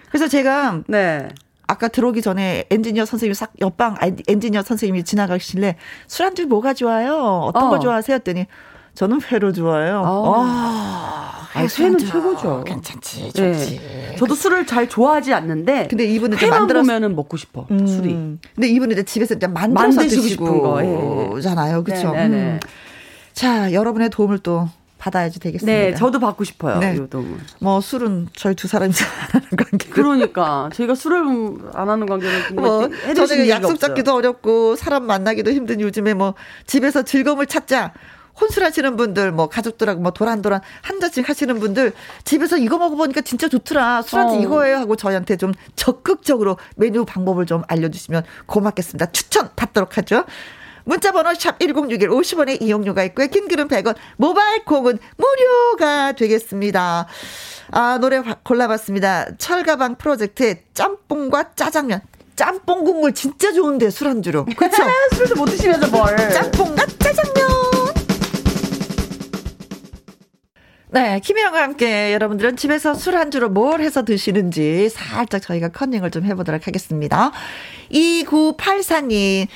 S1: 그래서 제가 네. 아까 들어오기 전에 엔지니어 선생님이 싹 옆방 엔지니어 선생님이 지나가실래 술안주 뭐가 좋아요? 어떤 어. 거 좋아하세요? 했더니 저는 회로 좋아해요. 어.
S3: 아, 아 회는 최고죠.
S1: 괜찮지, 좋지. 네.
S3: 저도 술을 잘 좋아하지 않는데. 근데 이분은 회만 만들어 보면은 먹고 싶어. 음. 술이.
S1: 근데 이분은 이제 집에서 이제 만들어서 드시고 싶은 거잖아요, 그렇죠? 음. 자, 여러분의 도움을 또 받아야지 되겠습니다.
S3: 네, 저도 받고 싶어요. 네.
S1: 뭐 술은 저희 두 사람이 안 하는 관계.
S3: 그러니까 저희가 술을 안 하는 관계는 뭐
S1: 저는 약속 잡기도 어렵고 사람 만나기도 힘든 요즘에 뭐 집에서 즐거움을 찾자. 혼술하시는 분들, 뭐 가족들하고 뭐 도란도란 한 잔씩 하시는 분들 집에서 이거 먹어보니까 진짜 좋더라. 술한잔 어. 이거예요 하고 저희한테 좀 적극적으로 메뉴 방법을 좀 알려주시면 고맙겠습니다. 추천 받도록 하죠. 문자번호 샵 1061, 50원의 이용료가 있고요. 긴 글은 100원, 모바일 콩은 무료가 되겠습니다. 아, 노래 골라봤습니다. 철가방 프로젝트의 짬뽕과 짜장면. 짬뽕 국물 진짜 좋은데, 술안주로. 그쵸?
S3: 술도 못 드시면서 뭘.
S1: 짬뽕과 짜장면. 네, 김혜영과 함께 여러분들은 집에서 술 안주로 뭘 해서 드시는지 살짝 저희가 컨닝을 좀 해보도록 하겠습니다. 2984님,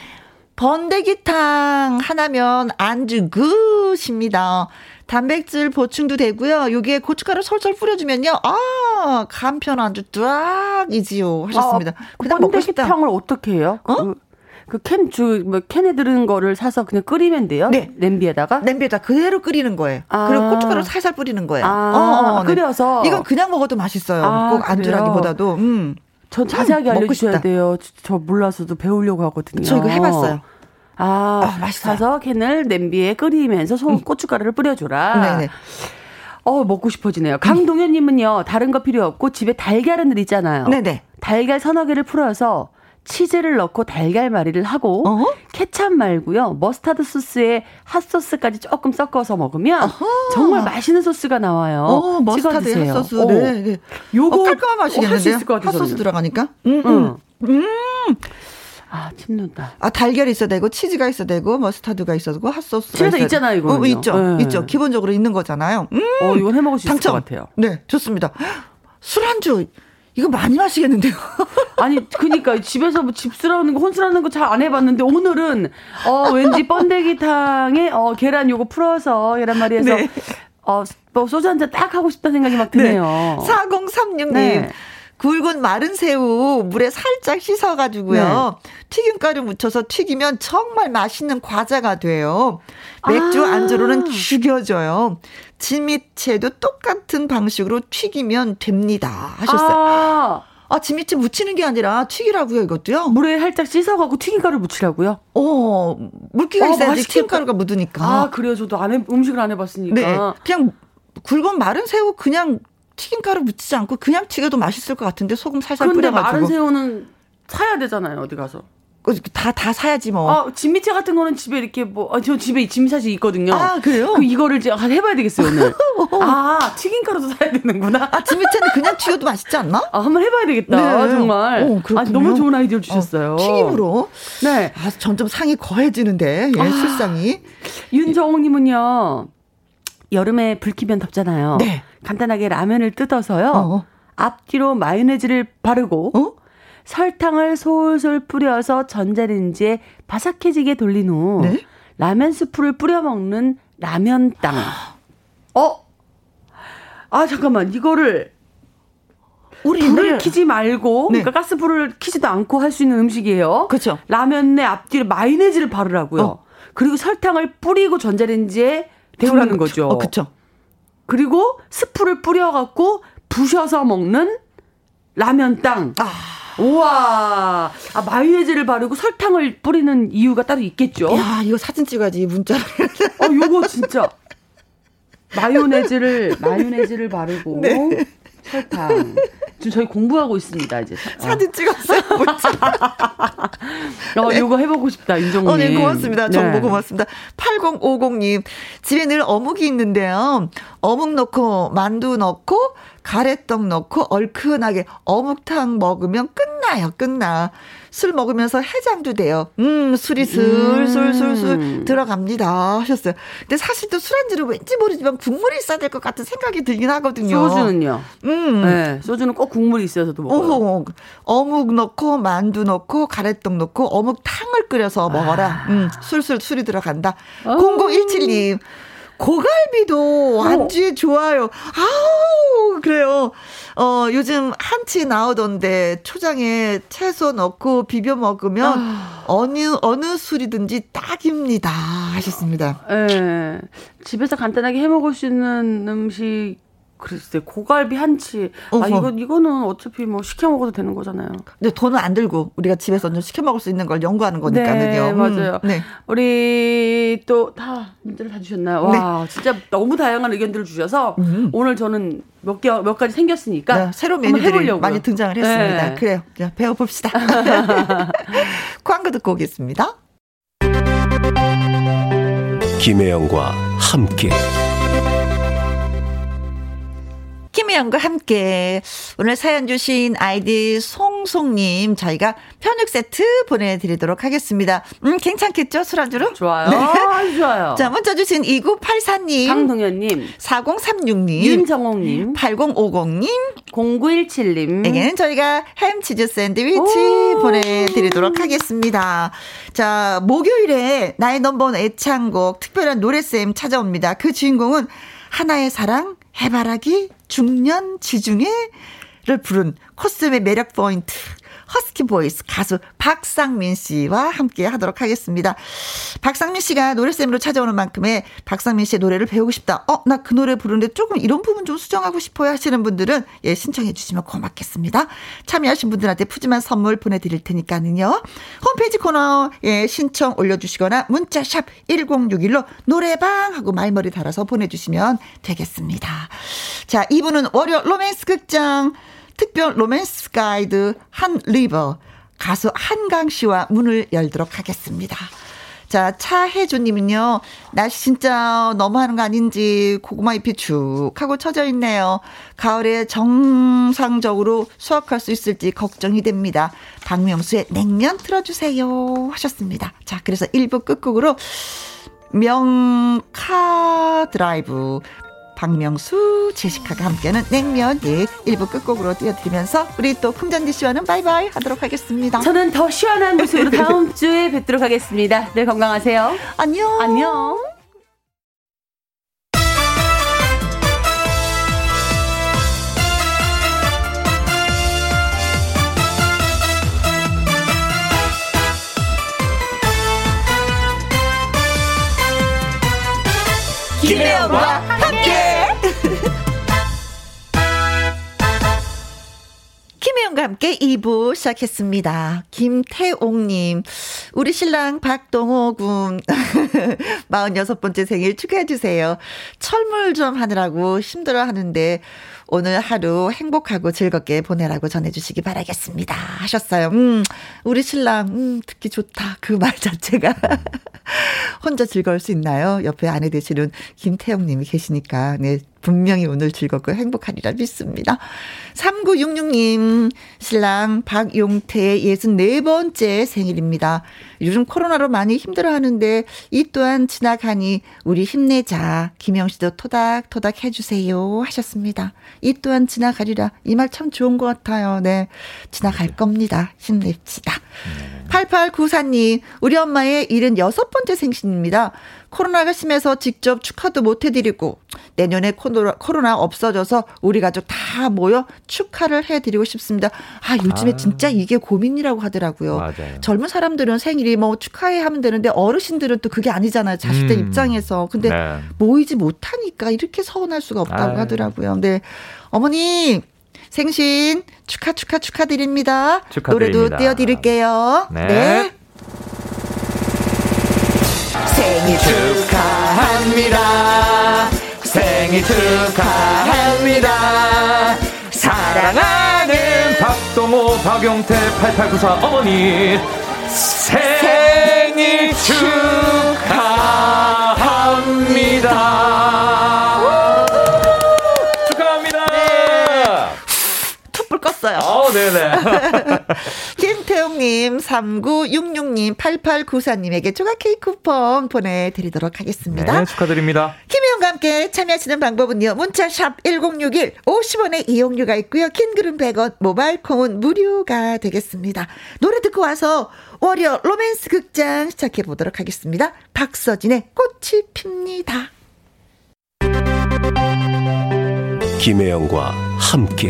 S1: 번데기탕 하나면 안주 굿입니다. 단백질 보충도 되고요. 여기에 고춧가루 솔솔 뿌려주면요. 아, 간편 안주 쫙이지요. 하셨습니다. 아,
S3: 그냥 번데기탕을 어떻게 해요? 어? 그, 그 캔, 주, 뭐, 캔에 들은 거를 사서 그냥 끓이면 돼요? 네. 냄비에다가?
S1: 냄비에다 그대로 끓이는 거예요. 아. 그리고 고춧가루 살살 뿌리는 거예요.
S3: 아. 어, 어, 네. 끓여서?
S1: 이건 그냥 먹어도 맛있어요. 아, 꼭 안주라기보다도. 음.
S3: 전 자세하게 음, 알려주셔야 돼요. 저 몰라서도 배우려고 하거든요.
S1: 저 이거 해봤어요.
S3: 아, 아 사서 캔을 냄비에 끓이면서 소, 음. 고춧가루를 뿌려줘라. 네네. 어, 먹고 싶어지네요. 강동현님은요, 다른 거 필요 없고 집에 달걀은 있잖아요. 네네. 달걀 서너 개를 풀어서 치즈를 넣고 달걀말이를 하고 어 케찹 말고요 머스타드 소스에 핫소스까지 조금 섞어서 먹으면 어허. 정말 맛있는 소스가 나와요.
S1: 어, 머스타드 핫소스. 네, 네. 요거 어, 깔끔한 맛이겠는데요. 핫소스 들어가니까. 음, 음. 음. 음.
S3: 아, 침눈다.
S1: 아, 달걀이 있어야 되고, 치즈가 있어야 되고, 머스타드가 있어야 되고, 핫소스가
S3: 집에서 있잖아요, 이거.
S1: 어, 있죠. 네. 있죠. 기본적으로 있는 거잖아요.
S3: 음. 어, 이건 해 먹을 수 당첨. 있을 것 같아요.
S1: 네, 좋습니다. 술안주. 이거 많이 마시겠는데요?
S3: 아니, 그니까 집에서 뭐 집술하는 거, 혼술하는 거 잘 안 해봤는데 오늘은 어 왠지 번데기탕에 어 계란 요거 풀어서 계란말이에서 네. 어, 뭐 소주 한 잔 딱 하고 싶다 생각이 막 드네요. 네.
S1: 4036님. 네. 굵은 마른 새우 물에 살짝 씻어가지고요. 네. 튀김가루 묻혀서 튀기면 정말 맛있는 과자가 돼요. 맥주 아. 안주로는 죽여져요. 진미채도 똑같은 방식으로 튀기면 됩니다. 하셨어요. 아. 아, 진미채 묻히는 게 아니라 튀기라고요, 이것도요?
S3: 물에 살짝 씻어가고 튀김가루 묻히라고요?
S1: 어, 물기가 어, 있어야지 튀김가루가 묻으니까.
S3: 아, 그래요? 저도 안 해, 음식을 안 해봤으니까. 네.
S1: 그냥 굵은 마른 새우 그냥 튀김가루 묻히지 않고 그냥 튀겨도 맛있을 것 같은데 소금 살살 뿌려가지고.
S3: 마른 새우는 사야 되잖아요, 어디 가서.
S1: 다, 다 사야지 뭐.
S3: 아, 진미채 같은 거는 집에 이렇게 뭐, 아, 저 집에 진미채이 있거든요.
S1: 아, 그래요?
S3: 그 이거를 이제 해봐야 되겠어요, 오늘. 아, 튀김가루도 사야 되는구나.
S1: 아, 진미채는 그냥 튀겨도 맛있지 않나?
S3: 아, 한번 해봐야 되겠다. 네. 정말. 오, 아, 너무 좋은 아이디어 주셨어요. 어,
S1: 튀김으로? 네. 아, 점점 상이 거해지는데, 예, 아, 술상이.
S3: 윤정욱님은요, 여름에 불 키면 덥잖아요. 네. 간단하게 라면을 뜯어서요. 어. 앞뒤로 마요네즈를 바르고, 어? 설탕을 솔솔 뿌려서 전자레인지에 바삭해지게 돌린 후 네? 라면 스프를 뿌려 먹는 라면땅. 어? 아 잠깐만 이거를 우리 불을 키지 말고 네. 그러니까 가스 불을 키지도 않고 할 수 있는 음식이에요.
S1: 그렇죠.
S3: 라면에 앞뒤로 마요네즈를 바르라고요. 어. 그리고 설탕을 뿌리고 전자레인지에 데우라는 거죠.
S1: 어, 그렇죠.
S3: 그리고 스프를 뿌려 갖고 부셔서 먹는 라면 땅. 아. 우와. 아, 마요네즈를 바르고 설탕을 뿌리는 이유가 따로 있겠죠?
S1: 야, 이거 사진 찍어야지, 문자로.
S3: 어, 요거 진짜. 마요네즈를, 마요네즈를 바르고. 네. 설탕. 지금 저희 공부하고 있습니다, 이제.
S1: 사진 찍었어요.
S3: 어, 네. 이거 해보고 싶다, 윤정님. 어,
S1: 네, 고맙습니다. 정보 네. 고맙습니다. 8050님, 집에 늘 어묵이 있는데요. 어묵 넣고, 만두 넣고, 가래떡 넣고 얼큰하게 어묵탕 먹으면 끝나요, 끝나. 술 먹으면서 해장도 돼요. 음, 술이 술술술술 음. 들어갑니다. 하셨어요. 근데 사실 또 술안주를 왠지 모르지만 국물이 있어야 될 것 같은 생각이 들긴 하거든요.
S3: 소주는요? 음. 네, 소주는 꼭 국물이 있어서도 먹어요.
S1: 어, 어묵 넣고 만두 넣고 가래떡 넣고 어묵탕을 끓여서 먹어라. 아. 음, 술술 술이 들어간다. 0017님. 고갈비도 안주에 좋아요. 아우, 그래요. 어, 요즘 한치 나오던데 초장에 채소 넣고 비벼 먹으면 아. 어느, 어느 술이든지 딱입니다. 하셨습니다.
S3: 예. 집에서 간단하게 해 먹을 수 있는 음식 글쎄 고갈비 한치 아 이거 이거는 어차피 뭐 시켜 먹어도 되는 거잖아요.
S1: 근데 돈은 안 들고 우리가 집에서 좀 시켜 먹을 수 있는 걸 연구하는 거니까요. 네,
S3: 맞아요. 음, 네. 우리 또다 문제를 다 주셨나요? 와 네. 진짜 너무 다양한 의견들을 주셔서 음. 오늘 저는 몇 개 몇 가지 생겼으니까
S1: 네, 새로운 메뉴들이 많이 등장을 했습니다. 네. 그래요. 그냥 배워봅시다. 광고 듣고 오겠습니다.
S2: 김혜영과 함께.
S1: 김혜영과 함께 오늘 사연 주신 아이디 송송님 저희가 편육 세트 보내드리도록 하겠습니다. 음 괜찮겠죠 술안주로?
S3: 좋아요. 네. 좋아요.
S1: 자 문자 주신 2984님
S3: 강동현님
S1: 4036님
S3: 윤정옥님
S1: 8050님
S3: 0917님
S1: 에게는 저희가 햄치즈 샌드위치 오. 보내드리도록 하겠습니다. 자 목요일에 나의 넘버원 애창곡 특별한 노래쌤 찾아옵니다. 그 주인공은 하나의 사랑 해바라기 중년 지중해를 부른 콧수염의 매력 포인트 허스키 보이스 가수 박상민 씨와 함께 하도록 하겠습니다. 박상민 씨가 노래쌤으로 찾아오는 만큼의 박상민 씨의 노래를 배우고 싶다. 어, 나 그 노래 부르는데 조금 이런 부분 좀 수정하고 싶어요 하시는 분들은 예, 신청해 주시면 고맙겠습니다. 참여하신 분들한테 푸짐한 선물 보내드릴 테니까는요. 홈페이지 코너에 예, 신청 올려주시거나 문자샵 1061로 노래방 하고 말머리 달아서 보내주시면 되겠습니다. 자, 2부는 월요 로맨스 극장 특별 로맨스 가이드 한 River 가수 한강 씨와 문을 열도록 하겠습니다. 자, 차혜주님은요, 날씨 진짜 너무하는 거 아닌지 고구마 잎이 축 하고 처져 있네요. 가을에 정상적으로 수확할 수 있을지 걱정이 됩니다. 박명수의 냉면 틀어주세요. 하셨습니다. 자, 그래서 1부 끝곡으로 명카드라이브 박명수, 제시카가 함께하는 냉면 예, 일부 끝곡으로 띄워드리면서 우리 또 금잔디 씨와는 바이바이 하도록 하겠습니다.
S3: 저는 더 시원한 모습으로 다음 주에 뵙도록 하겠습니다. 늘 건강하세요.
S1: 안녕.
S3: 안녕.
S1: 김혜영과 김혜영과 함께 2부 시작했습니다. 김태옥님, 우리 신랑 박동호 군, 46번째 생일 축하해주세요. 철물 좀 하느라고 힘들어 하는데, 오늘 하루 행복하고 즐겁게 보내라고 전해주시기 바라겠습니다. 하셨어요. 음, 우리 신랑, 음, 듣기 좋다. 그 말 자체가. 혼자 즐거울 수 있나요? 옆에 아내 되시는 김태영 님이 계시니까. 네, 분명히 오늘 즐겁고 행복하리라 믿습니다. 3966님, 신랑 박용태의 64번째 생일입니다. 요즘 코로나로 많이 힘들어 하는데, 이 또한 지나가니 우리 힘내자. 김영 씨도 토닥토닥 해주세요. 하셨습니다. 이 또한 지나가리라. 이 말 참 좋은 것 같아요. 네. 지나갈 겁니다. 힘냅시다. 8894님, 우리 엄마의 76번째 생신입니다. 코로나가 심해서 직접 축하도 못 해드리고 내년에 코로나, 코로나 없어져서 우리 가족 다 모여 축하를 해드리고 싶습니다. 아 요즘에 아. 진짜 이게 고민이라고 하더라고요. 맞아요. 젊은 사람들은 생일이 뭐 축하해 하면 되는데 어르신들은 또 그게 아니잖아요. 자식들 음. 입장에서 근데 네. 모이지 못하니까 이렇게 서운할 수가 없다고 아유. 하더라고요. 근데 어머니 생신 축하 축하 축하드립니다. 축하드립니다. 노래도 띄워드릴게요. 네. 네. 생일 축하합니다. 생일 축하합니다. 사랑하는 박동호, 박용태, 8894 어머니 생일 축하합니다. 축하합니다. 껐어요. 어, 네네. 김태웅님, 3966님, 8894님에게 조각 케이크 쿠폰 보내드리도록 하겠습니다.
S4: 네, 축하드립니다.
S1: 김혜영과 함께 참여하시는 방법은요. 문자샵 1061, 50원의 이용료가 있고요. 킹글은 100원, 모바일 콩은 무료가 되겠습니다. 노래 듣고 와서 월요 로맨스 극장 시작해 보도록 하겠습니다. 박서진의 꽃이 핍니다.
S2: 김혜영과 함께.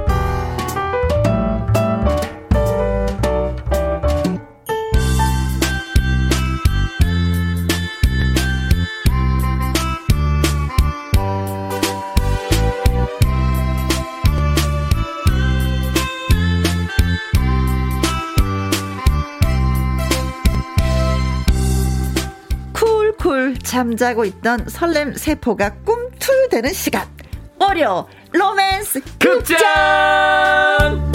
S1: 잠자고 있던 설렘 세포가 꿈틀대는 시간. 어려 로맨스 극장!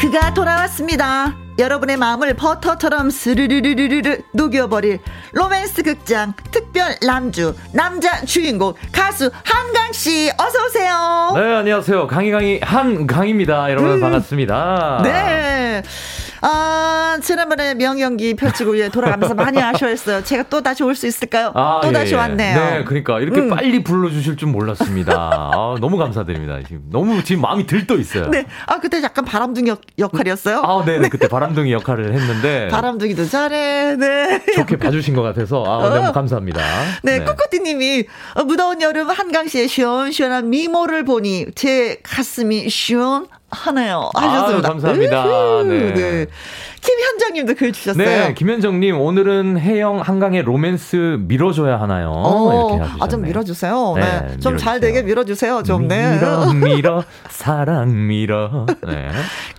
S1: 그가 돌아왔습니다. 여러분의 마음을 버터처럼 스르르르르르 녹여버릴 로맨스 극장 특별 남주 남자 주인공 가수 한강 씨 어서 오세요.
S4: 네 안녕하세요 강희 강희 한강입니다 여러분 음. 반갑습니다.
S1: 네. 아, 지난번에 명연기 펼치고 예, 돌아가면서 많이 아쉬워했어요. 제가 또 다시 올 수 있을까요? 아, 또 예, 다시 예. 왔네요.
S4: 네, 그러니까 이렇게 음. 빨리 불러주실 줄 몰랐습니다. 아, 너무 감사드립니다. 지금 너무 지금 마음이 들떠 있어요.
S1: 네, 아 그때 약간 바람둥이 역, 할이었어요
S4: 아, 네, 네, 그때 바람둥이 역할을 했는데
S1: 바람둥이도 잘해. 네.
S4: 좋게 봐주신 것 같아서 아, 어. 너무 감사합니다.
S1: 네, 네. 꾸꾸띠님이 어, 무더운 여름 한강 씨의 시원시원한 미모를 보니 제 가슴이 시원. 하네요. 하셨습니다.
S4: 아, 감사합니다. 네. 네.
S1: 김현정님도 글 주셨어요.
S4: 네, 김현정님 오늘은 해영 한강의 로맨스 밀어줘야 하나요?
S1: 어, 이렇게 아, 좀 밀어주세요. 네, 네. 좀잘 되게 밀어주세요. 좀 네.
S4: 밀어 밀어 사랑 밀어. 네.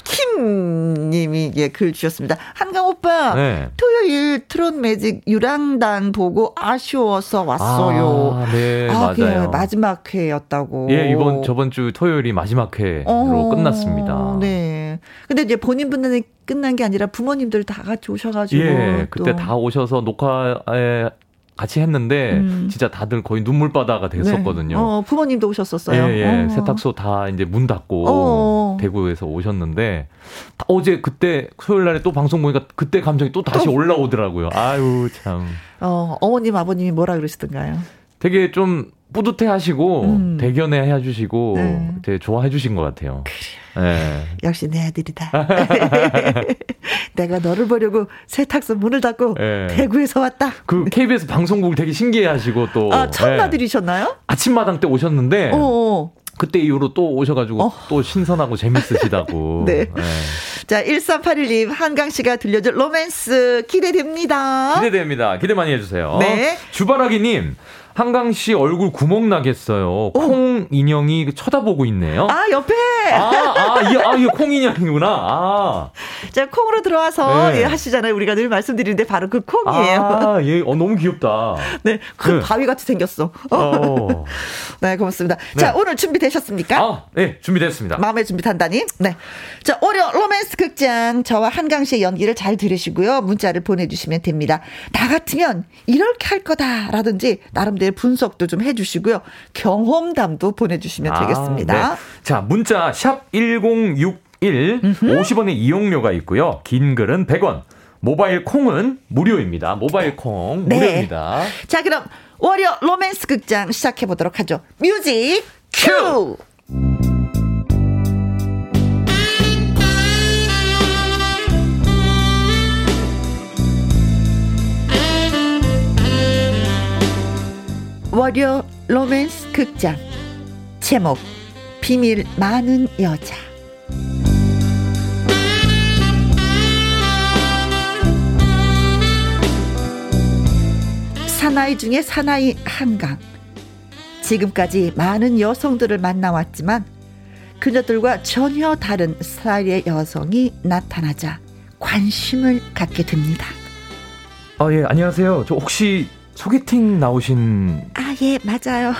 S1: 김님이 예, 글 주셨습니다. 한강 오빠 네. 토요일 트롯 매직 유랑단 보고 아쉬워서 왔어요.
S4: 아, 네, 아, 맞아요.
S1: 마지막 회였다고.
S4: 예, 이번 저번 주 토요일이 마지막 회로 어, 끝났습니다.
S1: 네. 근데 이제 본인 분들은 끝난 게 아니라 부모님들 다 같이 오셔가지고.
S4: 예, 그때 다 오셔서 녹화에 같이 했는데 음. 진짜 다들 거의 눈물바다가 됐었거든요. 네.
S1: 어, 부모님도 오셨었어요.
S4: 예, 예. 어. 세탁소 다 이제 문 닫고 어. 대구에서 오셨는데 어제 그때 토요일 날에 또 방송 보니까 그때 감정이 또 다시 또. 올라오더라고요. 아유 참.
S1: 어, 어머님 아버님이 뭐라 그러시던가요?
S4: 되게 좀 뿌듯해 하시고 음. 대견해 해 주시고 네. 되게 좋아해 주신 것 같아요.
S1: 네. 역시 내 아들이다. 내가 너를 보려고 세탁소 문을 닫고 네. 대구에서 왔다.
S4: 그 KBS 방송국을 되게 신기해 하시고 또.
S1: 아, 처음 네. 아들이셨나요?
S4: 아침마당 때 오셨는데. 어어. 그때 이후로 또 오셔가지고 어. 또 신선하고 재밌으시다고.
S1: 네. 네. 자, 1381님, 한강 씨가 들려줄 로맨스 기대됩니다.
S4: 기대됩니다. 기대 많이 해주세요. 네. 주바라기님, 한강 씨 얼굴 구멍 나겠어요. 오. 콩 인형이 쳐다보고 있네요.
S1: 아, 옆에.
S4: 아, 아, 이, 아, 이게 콩 인형이구나. 아.
S1: 자, 콩으로 들어와서 네. 예, 하시잖아요. 우리가 늘 말씀드리는데 바로 그 콩이에요.
S4: 아, 예, 어, 너무 귀엽다.
S1: 네, 그 네. 바위 같이 생겼어. 어. 네, 고맙습니다. 네. 자, 오늘 준비되셨습니까?
S4: 아, 네, 준비됐습니다.
S1: 마음의 준비 단단히. 네. 자, 오려 로맨스 극장 저와 한강 씨의 연기를 잘 들으시고요. 문자를 보내주시면 됩니다. 나 같으면 이렇게 할 거다라든지 나름대로 네, 분석도 좀 해주시고요. 경험담도 보내주시면 아, 되겠습니다. 네.
S4: 자, 문자 샵 1061, 음흠. 50원의 이용료가 있고요. 긴 글은 100원. 모바일 콩은 무료입니다. 모바일 콩 네. 무료입니다.
S1: 자, 그럼 월요 로맨스 극장 시작해 보도록 하죠. music cue! 월요 로맨스 극장 제목 비밀 많은 여자 사나이 중에 사나이 한강 지금까지 많은 여성들을 만나왔지만 그녀들과 전혀 다른 스타일의 여성이 나타나자 관심을 갖게 됩니다.
S4: 아, 예, 안녕하세요. 저 혹시 소개팅 나오신
S1: 아, 예, 맞아요.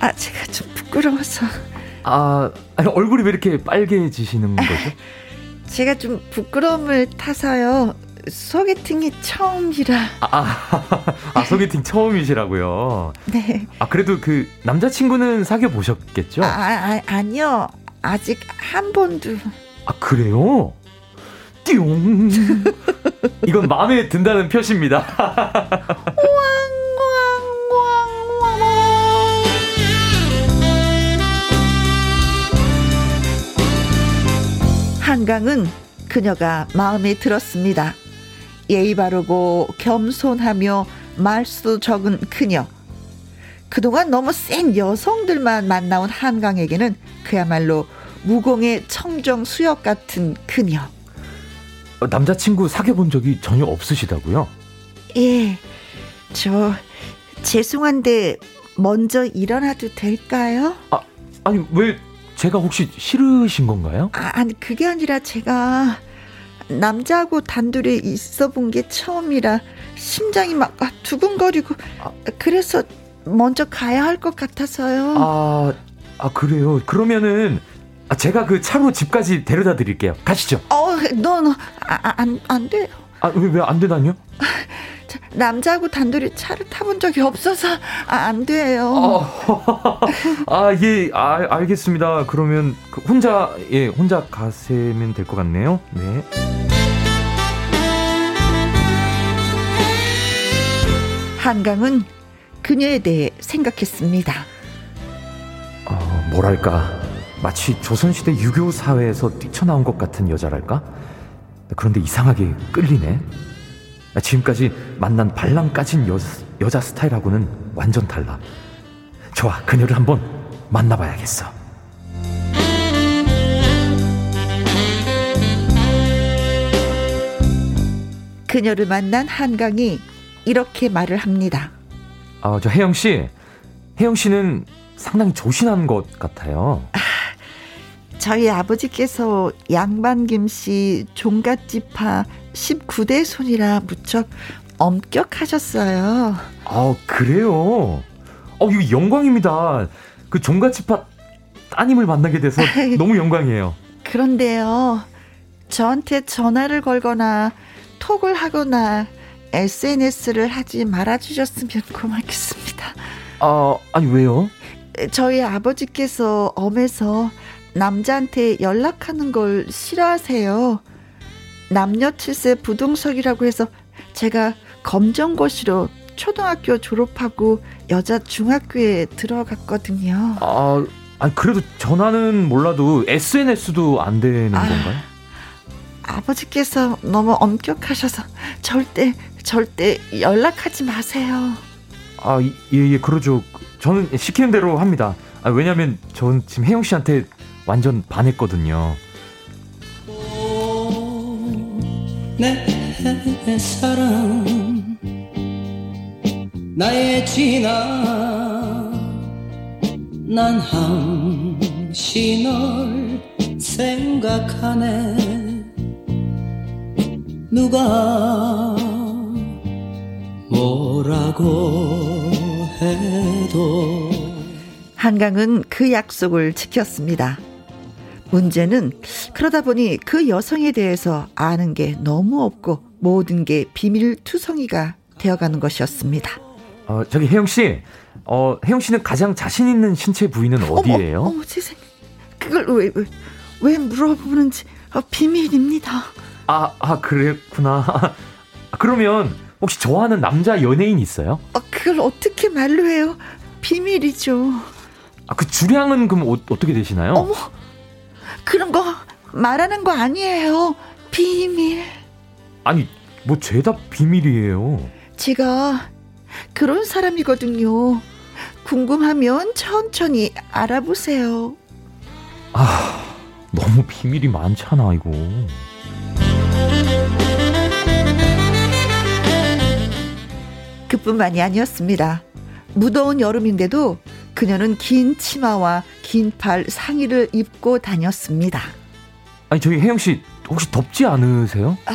S1: 아, 제가 좀 부끄러워서.
S4: 아, 아니, 얼굴이 왜 이렇게 빨개지시는 거죠?
S1: 제가 좀 부끄러움을 타서요. 소개팅이 처음이라.
S4: 아, 아, 아, 소개팅 처음이시라고요?
S1: 네.
S4: 아, 그래도 그 남자친구는 사귀어 보셨겠죠?
S1: 아, 아, 아니요. 아직 한 번도.
S4: 아, 그래요? 띠용. 이건 마음에 든다는 표시입니다.
S1: 한강은 그녀가 마음에 들었습니다. 예의 바르고 겸손하며 말수 적은 그녀. 그동안 너무 센 여성들만 만나온 한강에게는 그야말로 무공의 청정 수역 같은 그녀.
S4: 어, 남자친구 사귀어본 적이 전혀 없으시다고요?
S1: 예, 저 죄송한데 먼저 일어나도 될까요?
S4: 아, 아니 왜 제가 혹시 싫으신 건가요?
S1: 아, 그게 아니라 제가 남자하고 단둘이 있어 본 게 처음이라 심장이 막 아, 두근거리고 아, 그래서 먼저 가야 할 것 같아서요.
S4: 아, 아 그래요. 그러면은 아, 제가 그 차로 집까지 데려다 드릴게요. 가시죠.
S1: 어, 너너 안안 안 돼요.
S4: 아 왜 왜 안 되다니요?
S1: 남자하고 단둘이 차를 타본 적이 없어서 아, 안 돼요.
S4: 아, 예, 아, 알겠습니다. 그러면 그 혼자 예, 혼자 가시면 될 것 같네요. 네.
S1: 한강은 그녀에 대해 생각했습니다.
S4: 어, 뭐랄까 마치 조선시대 유교 사회에서 뛰쳐나온 것 같은 여자랄까? 그런데 이상하게 끌리네. 지금까지 만난 발랑 까진 여, 여자 스타일하고는 완전 달라. 좋아, 그녀를 한번 만나봐야겠어.
S1: 그녀를 만난 한강이 이렇게 말을 합니다.
S4: 아, 저 혜영 씨, 혜영 씨는 상당히 조신한 것 같아요. 아,
S1: 저희 아버지께서 양반 김씨 종갓집파 19대 손이라 무척 엄격하셨어요.
S4: 아, 그래요? 어, 이거 영광입니다. 그 종갓집파 따님을 만나게 돼서 너무 영광이에요.
S1: 그런데요. 저한테 전화를 걸거나 톡을 하거나 SNS를 하지 말아주셨으면 고맙겠습니다.
S4: 아, 아니 왜요?
S1: 저희 아버지께서 엄해서 남자한테 연락하는 걸 싫어하세요. 남녀 칠세 부동석이라고 해서 제가 검정고시로 초등학교 졸업하고 여자 중학교에 들어갔거든요.
S4: 아, 아니 그래도 전화는 몰라도 SNS도 안 되는 아, 건가요?
S1: 아버지께서 너무 엄격하셔서 절대 절대 연락하지 마세요.
S4: 아, 예, 예, 그러죠. 저는 시키는 대로 합니다. 아, 왜냐면 전 지금 혜영 씨한테 완전 반했거든요. 내 사랑 나의 지나 난 항시 널 생각하네 누가
S1: 뭐라고 해도 한강은 그 약속을 지켰습니다. 문제는 그러다 보니 그 여성에 대해서 아는 게 너무 없고 모든 게 비밀투성이가 되어가는 것이었습니다.
S4: 어, 저기 혜영 씨, 어, 혜영 씨는 가장 자신 있는 신체 부위는 어디예요?
S1: 어머, 어머 세상에. 그걸 왜, 왜, 왜 물어보는지 어, 비밀입니다.
S4: 아, 아, 그랬구나. 그러면 혹시 좋아하는 남자 연예인 있어요?
S1: 어, 그걸 어떻게 말로 해요? 비밀이죠.
S4: 아, 그 주량은 그럼 어, 어떻게 되시나요?
S1: 어머, 그런 거 말하는 거 아니에요. 비밀.
S4: 아니, 뭐 죄다 비밀이에요.
S1: 제가 그런 사람이거든요. 궁금하면 천천히 알아보세요.
S4: 아, 너무 비밀이 많잖아, 이거.
S1: 그뿐만이 아니었습니다. 무더운 여름인데도 그녀는 긴 치마와 긴 팔 상의를 입고 다녔습니다.
S4: 아니 저기 혜영 씨 혹시 덥지 않으세요? 아,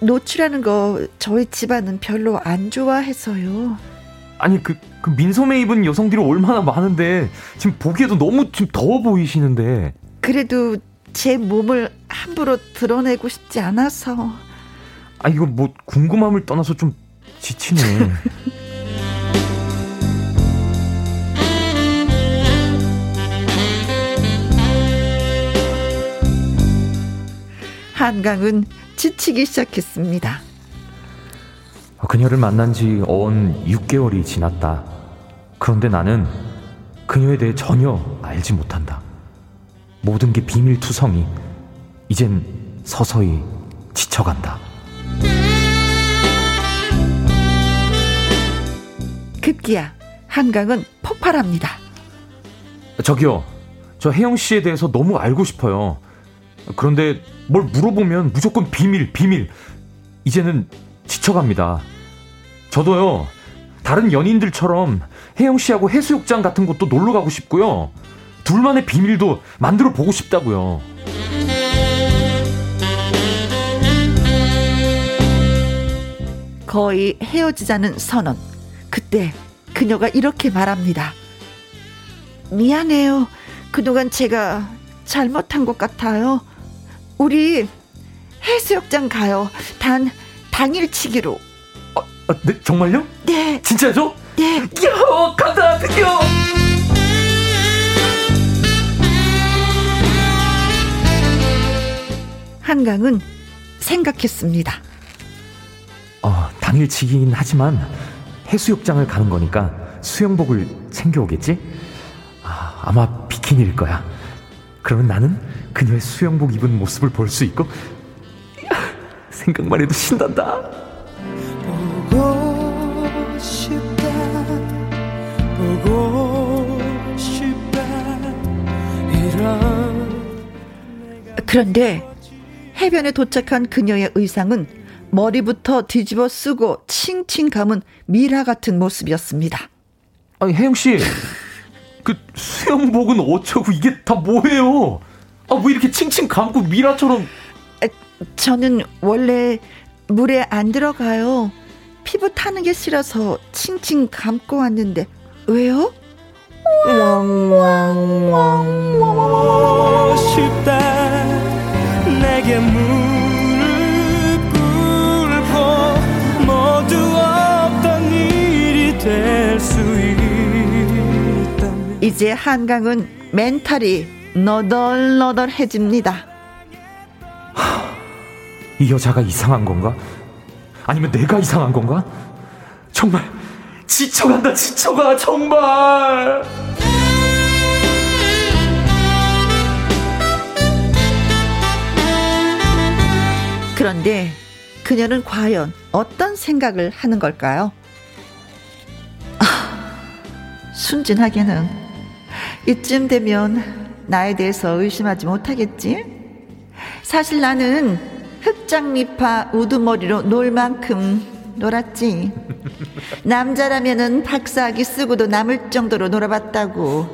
S1: 노출하는 거 저희 집안은 별로 안 좋아해서요.
S4: 아니 그, 그 민소매 입은 여성들이 얼마나 많은데 지금 보기에도 너무 좀 더워 보이시는데.
S1: 그래도 제 몸을 함부로 드러내고 싶지 않아서.
S4: 아 이거 뭐 궁금함을 떠나서 좀 지치네.
S1: 한강은 지치기 시작했습니다.
S4: 그녀를 만난 지 어언 6개월이 지났다. 그런데 나는 그녀에 대해 전혀 알지 못한다. 모든 게 비밀투성이. 이젠 서서히 지쳐간다.
S1: 급기야 한강은 폭발합니다.
S4: 저기요. 저 혜영 씨에 대해서 너무 알고 싶어요. 그런데 뭘 물어보면 무조건 비밀, 비밀. 이제는 지쳐갑니다. 저도요, 다른 연인들처럼 혜영 씨하고 해수욕장 같은 곳도 놀러 가고 싶고요. 둘만의 비밀도 만들어 보고 싶다고요.
S1: 거의 헤어지자는 선언. 그때 그녀가 이렇게 말합니다. 미안해요. 그동안 제가 잘못한 것 같아요. 우리 해수욕장 가요. 단 당일치기로.
S4: 아, 아, 네 정말요?
S1: 네.
S4: 진짜죠?
S1: 네.
S4: 야 드디어.
S1: 한강은 생각했습니다.
S4: 어, 당일치기긴 하지만 해수욕장을 가는 거니까 수영복을 챙겨오겠지? 아, 아마 비키니일 거야. 그러면 나는 그녀의 수영복 입은 모습을 볼 수 있고 생각만 해도 신난다. 보고 싶다.
S1: 보고 싶다. 이런 그런데 해변에 도착한 그녀의 의상은 머리부터 뒤집어 쓰고 칭칭 감은 미라 같은 모습이었습니다.
S4: 아니 혜영 씨, 그 수영복은 어쩌고 이게 다 뭐예요? 아 왜 이렇게 칭칭 감고 미라처럼?
S1: 저는 원래 물에 안 들어가요. 피부 타는 게 싫어서 칭칭 감고 왔는데 왜요? 왕왕왕왕 싶다 내게 무릎 꿇고 모두 없던 일이 될 수 있다 이제 한강은 멘탈이 너덜너덜해집니다
S4: 이 여자가 이상한 건가? 아니면 내가 이상한 건가? 정말 지쳐간다 지쳐가 정말
S1: 그런데 그녀는 과연 어떤 생각을 하는 걸까요? 아, 순진하게는 이쯤 되면 나에 대해서 의심하지 못하겠지? 사실 나는 흑장미파 우두머리로 놀 만큼 놀았지. 남자라면은 박사학위 쓰고도 남을 정도로 놀아봤다고.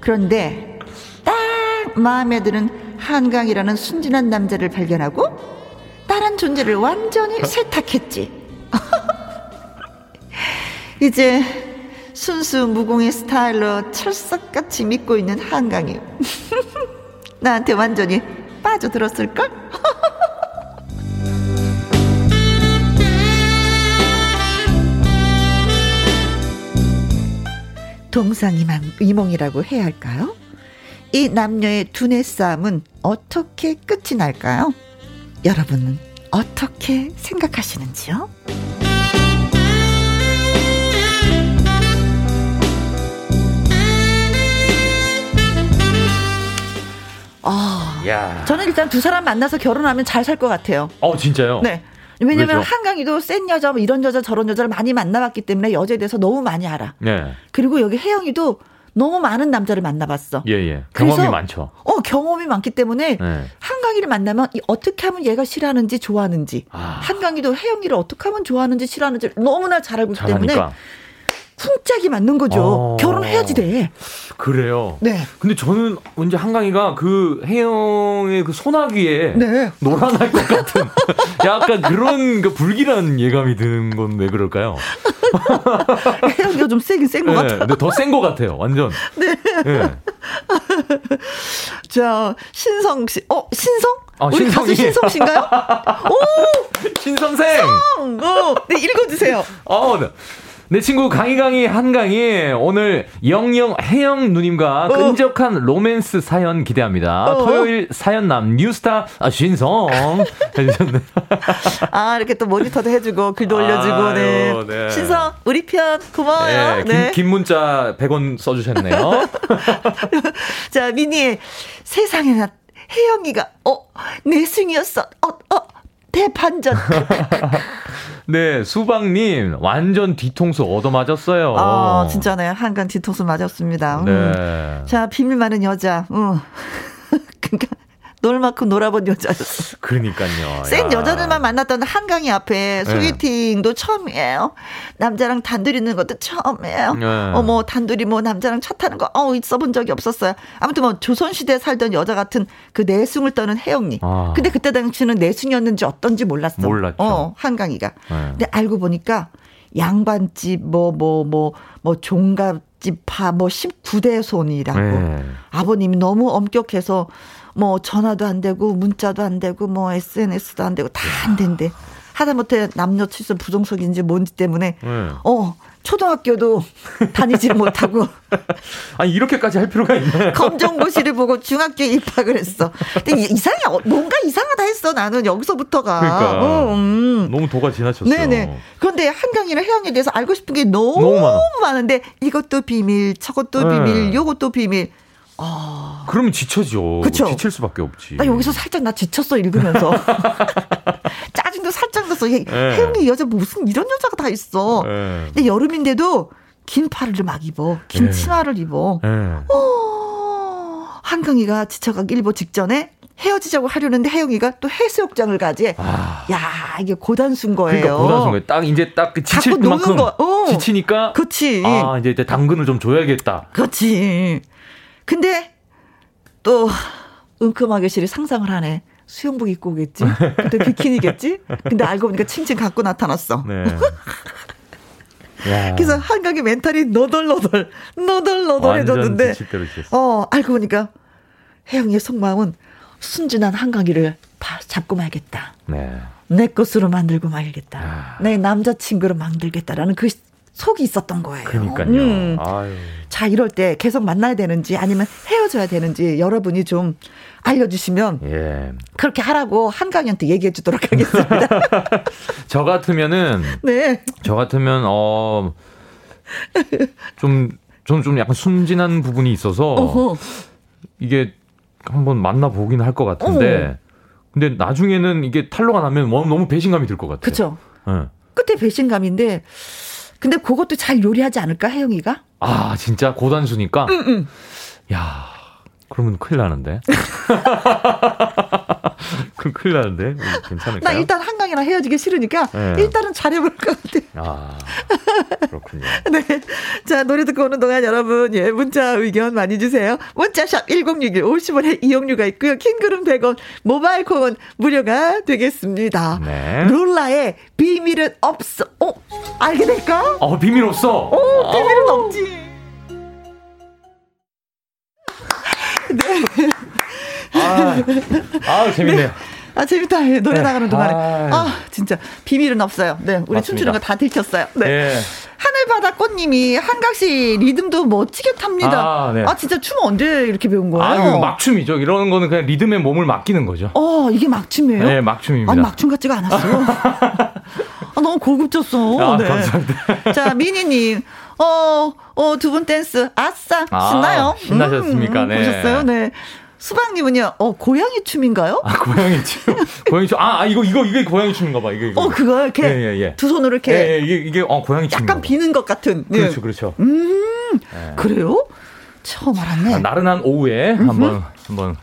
S1: 그런데 딱 마음에 드는 한강이라는 순진한 남자를 발견하고 다른 존재를 완전히 세탁했지. 이제 순수 무공의 스타일로 철석같이 믿고 있는 한강이 나한테 완전히 빠져들었을걸? 동상이몽이라고 해야 할까요? 이 남녀의 두뇌 싸움은 어떻게 끝이 날까요? 여러분은 어떻게 생각하시는지요? 아, 야. 저는 일단 두 사람 만나서 결혼하면 잘 살 것 같아요.
S4: 어, 진짜요?
S1: 네. 왜냐면 왜죠? 한강이도 센 여자, 뭐 이런 여자, 저런 여자를 많이 만나봤기 때문에 여자에 대해서 너무 많이 알아. 네. 그리고 여기 혜영이도 너무 많은 남자를 만나봤어.
S4: 예, 예. 경험이 그래서, 많죠.
S1: 어, 경험이 많기 때문에 네. 한강이를 만나면 어떻게 하면 얘가 싫어하는지 좋아하는지, 아. 한강이도 혜영이를 어떻게 하면 좋아하는지 싫어하는지 너무나 잘 알고 있기 때문에 쿵짝이 맞는 거죠. 어. 결혼해야지 돼.
S4: 그래요. 네. 근데 저는 왠지 한강이가 그 혜영의 그 소나기에 네. 놀아날 것 같은 약간 그런 그 불길한 예감이 드는 건 왜 그럴까요?
S1: 혜영이가 좀 세긴 센것 네, 같아요.
S4: 근데 더 센 것 같아요. 완전. 네. 네.
S1: 자, 신성 씨. 어, 신성?
S4: 아,
S1: 우리 신성이. 가수 신성 씨인가요? 오!
S4: 신선생!
S1: 성! 어, 네, 읽어주세요.
S4: 어, 네. 내 친구 강희강이 한강이 오늘 영영 혜영 누님과 어. 끈적한 로맨스 사연 기대합니다. 어. 토요일 사연남 뉴스타 아, 신성 해주셨네.
S1: 아 이렇게 또 모니터도 해주고 글도 올려주고 네. 네. 신성 우리 편 고마워요.
S4: 네, 네. 긴, 문자 100원 써주셨네요.
S1: 자 미니 세상에나 혜영이가 어 내숭이었어. 어 어. 대판전.
S4: 네, 수박님, 완전 뒤통수 얻어맞았어요.
S1: 아, 진짜네. 한간 뒤통수 맞았습니다. 음. 네. 자, 비밀 많은 여자. 음. 그러니까 놀 만큼 놀아본 여자였어.
S4: 그러니까요.
S1: 센 여자들만 만났던 한강이 앞에 네. 소개팅도 네. 처음이에요. 남자랑 단둘이 있는 것도 처음이에요. 네. 어뭐 단둘이 뭐 남자랑 차 타는 거 어 있어 본 적이 없었어요. 아무튼 뭐 조선시대 살던 여자 같은 그 내숭을 떠는 혜영님. 아. 근데 그때 당시는 내숭이었는지 어떤지 몰랐어.
S4: 몰랐죠.
S1: 어 한강이가. 네. 근데 알고 보니까 양반집 뭐 뭐 뭐 뭐 종갓집 파뭐 19대 손이라고. 네. 아버님이 너무 엄격해서 뭐 전화도 안 되고 문자도 안 되고 뭐 SNS도 안 되고 다 안 된대. 하다못해 남녀 칠성 부정석인지 뭔지 때문에 네. 어 초등학교도 다니지 못하고.
S4: 아니, 이렇게까지 할 필요가 있나요?
S1: 검정고시를 보고 중학교에 입학을 했어. 근데 이상해. 어, 뭔가 이상하다 했어. 나는 여기서부터가.
S4: 그러니까. 어, 음. 너무 도가 지나쳤어. 네네.
S1: 그런데 한강이나 혜영에 대해서 알고 싶은 게 너무, 너무. 많은데 이것도 비밀, 저것도 네. 비밀, 요것도 비밀.
S4: 아. 그러면 지쳐죠. 그쵸? 지칠 수밖에 없지.
S1: 나 여기서 살짝 나 지쳤어, 읽으면서. 짜증도 살짝 났어. 네. 혜영이 여자 무슨 이런 여자가 다 있어. 네. 근데 여름인데도 긴 팔을 막 입어. 긴 네. 치마를 입어. 네. 어, 한강이가 지쳐가기 일보 직전에 헤어지자고 하려는데 혜영이가 또 해수욕장을 가지. 아. 야 이게 고단수인 거예요.
S4: 그러니까 고단수인 거예요. 딱 이제 딱그 지칠 만큼 어. 지치니까.
S1: 그렇지.
S4: 아 이제 당근을 좀 줘야겠다.
S1: 그렇지. 근데 또 은큼하게 실이 상상을 하네. 수영복 입고 오겠지? 그때 비키니겠지? 근데 알고 보니까 칭칭 갖고 나타났어. 네. 그래서 한강의 멘탈이 너덜너덜, 너덜너덜해졌는데, 어, 알고 보니까 혜영이의 속마음은 순진한 한강이를 잡고 말겠다. 네. 내 것으로 만들고 말겠다. 아. 내 남자친구로 만들겠다라는 그 속이 있었던 거예요.
S4: 그러니까요. 음.
S1: 자, 이럴 때 계속 만나야 되는지 아니면 헤어져야 되는지 여러분이 좀 알려주시면 예. 그렇게 하라고 한강이한테 얘기해 주도록 하겠습니다.
S4: 저 같으면은 네. 저 같으면 어 좀 좀좀 약간 순진한 부분이 있어서 어허. 이게 한번 만나 보긴 할 것 같은데 어. 근데 나중에는 이게 탈로가 나면 너무 배신감이 들 것 같아요.
S1: 그렇죠. 네. 끝에 배신감인데 근데 그것도 잘 요리하지 않을까 혜영이가?
S4: 아 진짜 고단수니까. 응, 응. 야 그러면 큰일 나는데. 그 큰일 나는데 괜찮을까?
S1: 나 일단 한강이랑 헤어지기 싫으니까 네. 일단은 잘해볼 것 같아.
S4: 아 그렇군요.
S1: 네, 자 노래 듣고 오는 동안 여러분 예 문자 의견 많이 주세요. 문자샵 1061 50원에 이용료가 있고요. 킹그룹 100원, 모바일 콩은 무료가 되겠습니다. 네. 룰라의 비밀은 없어. 어 알게 될까?
S4: 어 비밀 없어.
S1: 어 비밀은 어. 없지.
S4: 네. 아, 아 재밌네요. 네.
S1: 아, 재밌다. 노래 네. 나가는 동안에. 아, 아, 진짜. 비밀은 없어요. 네. 우리 맞습니다. 춤추는 거 다 들켰어요. 네. 네. 하늘바다 꽃님이 한각시 리듬도 멋지게 탑니다. 아, 네. 아, 진짜 춤 언제 이렇게 배운 거예요? 아,
S4: 막춤이죠. 이런 거는 그냥 리듬에 몸을 맡기는 거죠.
S1: 어, 이게 막춤이에요?
S4: 네, 막춤입니다.
S1: 아니, 막춤 같지가 않았어요. 아, 너무 고급졌어.
S4: 아, 네. 감사합니다.
S1: 자, 미니님. 어, 어, 두 분 댄스. 아싸. 아, 신나요?
S4: 신나셨습니까? 음, 네.
S1: 보셨어요? 네. 수박님은요, 어, 고양이 춤인가요?
S4: 아, 고양이 춤. 고양이 춤. 아, 아, 이거, 이거, 이게 고양이 춤인가 봐. 이거, 이거.
S1: 어, 그거 이렇게. 예, 예, 예. 두 손으로 이렇게.
S4: 예, 예, 이게, 이게, 어, 고양이 춤.
S1: 약간 비는 것 같은.
S4: 예. 그렇죠, 그렇죠.
S1: 음, 예. 그래요? 처음 알았네. 아,
S4: 나른한 오후에 한번, 한번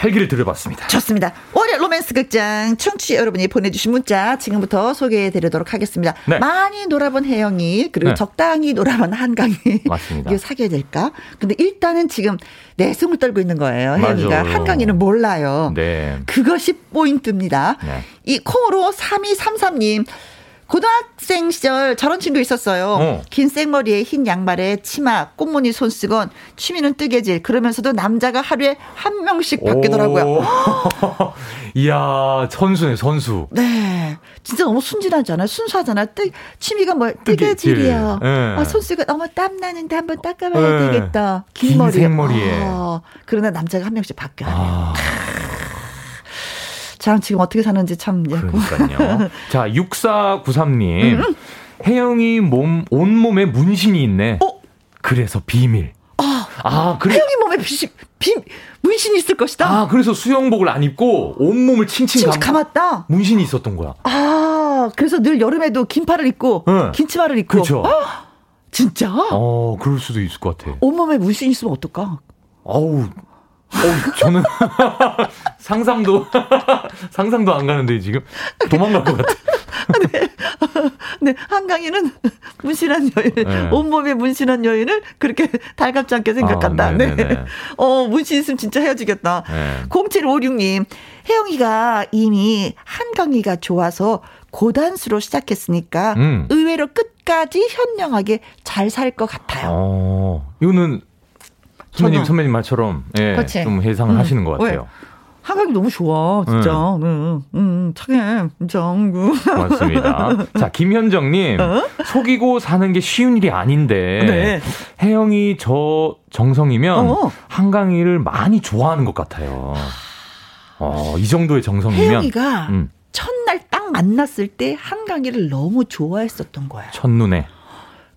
S4: 활기를 들여봤습니다.
S1: 좋습니다. 월요 로맨스 극장 청취 여러분이 보내주신 문자 지금부터 소개해드리도록 하겠습니다. 네. 많이 놀아본 혜영이 그리고 네. 적당히 놀아본 한강이
S4: 맞습니다.
S1: 이거 사귀어야 될까? 근데 일단은 지금 내숭을 떨고 있는 거예요. 혜영이가 한강이는 몰라요.
S4: 네.
S1: 그것이 포인트입니다. 네. 이 콩으로 3233님 고등학생 시절 저런 친구 있었어요. 어. 긴 생머리에 흰 양말에 치마, 꽃무늬 손수건, 취미는 뜨개질. 그러면서도 남자가 하루에 한 명씩 바뀌더라고요.
S4: 이야, 선수네, 선수.
S1: 네. 진짜 너무 순진하잖아요. 순수하잖아요. 뜨, 취미가 뭐, 뜨개질이요. 네. 아, 손수건 너무 땀나는데 한번 닦아봐야 네. 되겠다. 긴, 긴 머리에. 생머리에. 아, 그러나 남자가 한 명씩 바뀌어요. 아. 참 지금 어떻게 사는지 참.
S4: 예. 그러니까요. 자, 6493님. 음. 혜영이 몸, 온몸에 문신이 있네. 어? 그래서 비밀.
S1: 아, 아 그래. 혜영이 몸에 비, 비, 문신이 있을 것이다.
S4: 아, 그래서 수영복을 안 입고 온몸을 칭칭 감,
S1: 감았다.
S4: 문신이 있었던 거야.
S1: 아, 그래서 늘 여름에도 긴팔을 입고 네. 긴 치마를 입고.
S4: 그렇죠.
S1: 아, 진짜?
S4: 어, 그럴 수도 있을 것 같아.
S1: 온몸에 문신 있으면 어떨까?
S4: 어우, 어, 저는 상상도 상상도 안 가는데 지금 도망갈 것 같아.
S1: 네. 네, 한강이는 문신한 여인, 네. 온몸에 문신한 여인을 그렇게 달갑지 않게 생각한다. 아, 네. 어, 문신 있으면 진짜 헤어지겠다. 네. 0756님, 혜영이가 이미 한강이가 좋아서 고단수로 시작했으니까 음. 의외로 끝까지 현명하게 잘 살 것 같아요.
S4: 어, 이거는 선배님 선배님 말처럼 예, 그치? 좀 해상을 응. 하시는 것 같아요. 왜?
S1: 한강이 너무 좋아, 진짜. 응, 응, 응 착해, 진짜.
S4: 맞습니다. 자, 김현정님. 어? 속이고 사는 게 쉬운 일이 아닌데. 네. 혜영이 저 정성이면 어. 한강이를 많이 좋아하는 것 같아요. 어, 이 정도의 정성이면.
S1: 혜영이가 음. 첫날 딱 만났을 때 한강이를 너무 좋아했었던 거야.
S4: 첫눈에.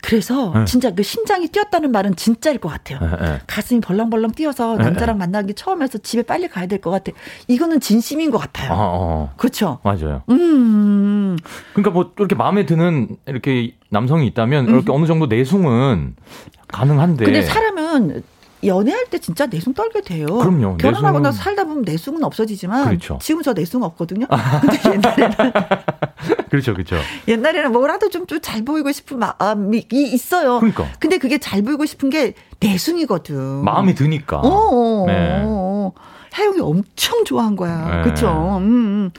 S1: 그래서 네. 진짜 그 심장이 뛰었다는 말은 진짜일 것 같아요. 네, 네. 가슴이 벌렁벌렁 뛰어서 네, 남자랑 만나기 처음에서 집에 빨리 가야 될 것 같아. 이거는 진심인 것 같아요. 어, 어. 그렇죠.
S4: 맞아요. 음. 그러니까 뭐 이렇게 마음에 드는 이렇게 남성이 있다면 음. 이렇게 어느 정도 내숭은 가능한데.
S1: 근데 사람은 연애할 때 진짜 내숭 떨게 돼요.
S4: 그럼요.
S1: 결혼하고 나서 살다 보면 내숭은 없어지지만 그렇죠. 지금 저 내숭 없거든요. 근데 옛날에는
S4: 그렇죠, 그렇죠.
S1: 옛날에는 뭐라도 좀 잘 보이고 싶은 마음이 있어요. 그러니까. 근데 그게 잘 보이고 싶은 게 내숭이거든.
S4: 마음이 드니까. 어.
S1: 어, 어 네. 어. 혜영이 엄청 좋아한 거야. 네. 그렇죠. 음.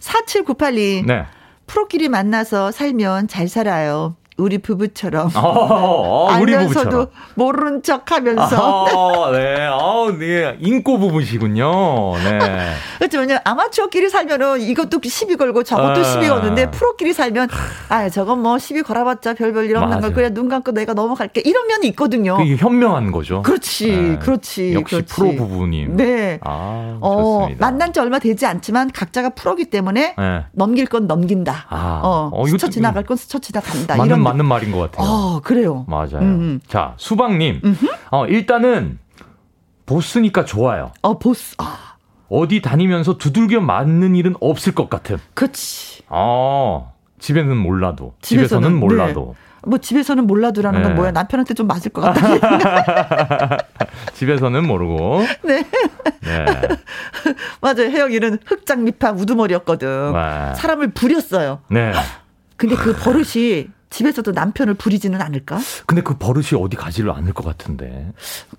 S1: 4798님. 음. 네. 프로끼리 만나서 살면 잘 살아요. 우리 부부처럼 어, 어, 어 우리 알면서도 모르는 척 하면서
S4: 아, 네, 아, 네, 인꼬 부부시군요. 네.
S1: 그렇죠. 왜냐 아마추어끼리 살면은 이것도 시비 걸고 저것도 아. 시비 거는데 프로끼리 살면 아 저건 뭐 시비 걸어봤자 별별 일 없는 걸 그냥 눈 감고 내가 넘어갈게 이런 면이 있거든요.
S4: 그게 현명한 거죠.
S1: 그렇지, 네. 그렇지.
S4: 역시
S1: 그렇지.
S4: 프로 부부님.
S1: 네. 아, 어, 만난 지 얼마 되지 않지만 각자가 프로기 때문에 네. 넘길 건 넘긴다. 아. 어, 어 스쳐 지나갈 건 스쳐 지나간다.
S4: 이런 맞는 말인 것 같아요.
S1: 아, 그래요.
S4: 맞아요. 음. 자, 수박님. 어, 일단은 보스니까 좋아요.
S1: 어, 보스. 아.
S4: 어디 다니면서 두들겨 맞는 일은 없을 것 같은.
S1: 그치.
S4: 어, 집에는 몰라도. 집에서는, 집에서는 몰라도. 네.
S1: 뭐 집에서는 몰라도라는 네. 건 뭐야? 남편한테 좀 맞을 것 같다.
S4: 집에서는 모르고.
S1: 네. 네. 맞아요. 혜영이는 흑장미파 우두머리였거든. 와. 사람을 부렸어요. 네. 근데 그 버릇이 집에서도 남편을 부리지는 않을까?
S4: 근데 그 버릇이 어디 가지를 않을 것 같은데.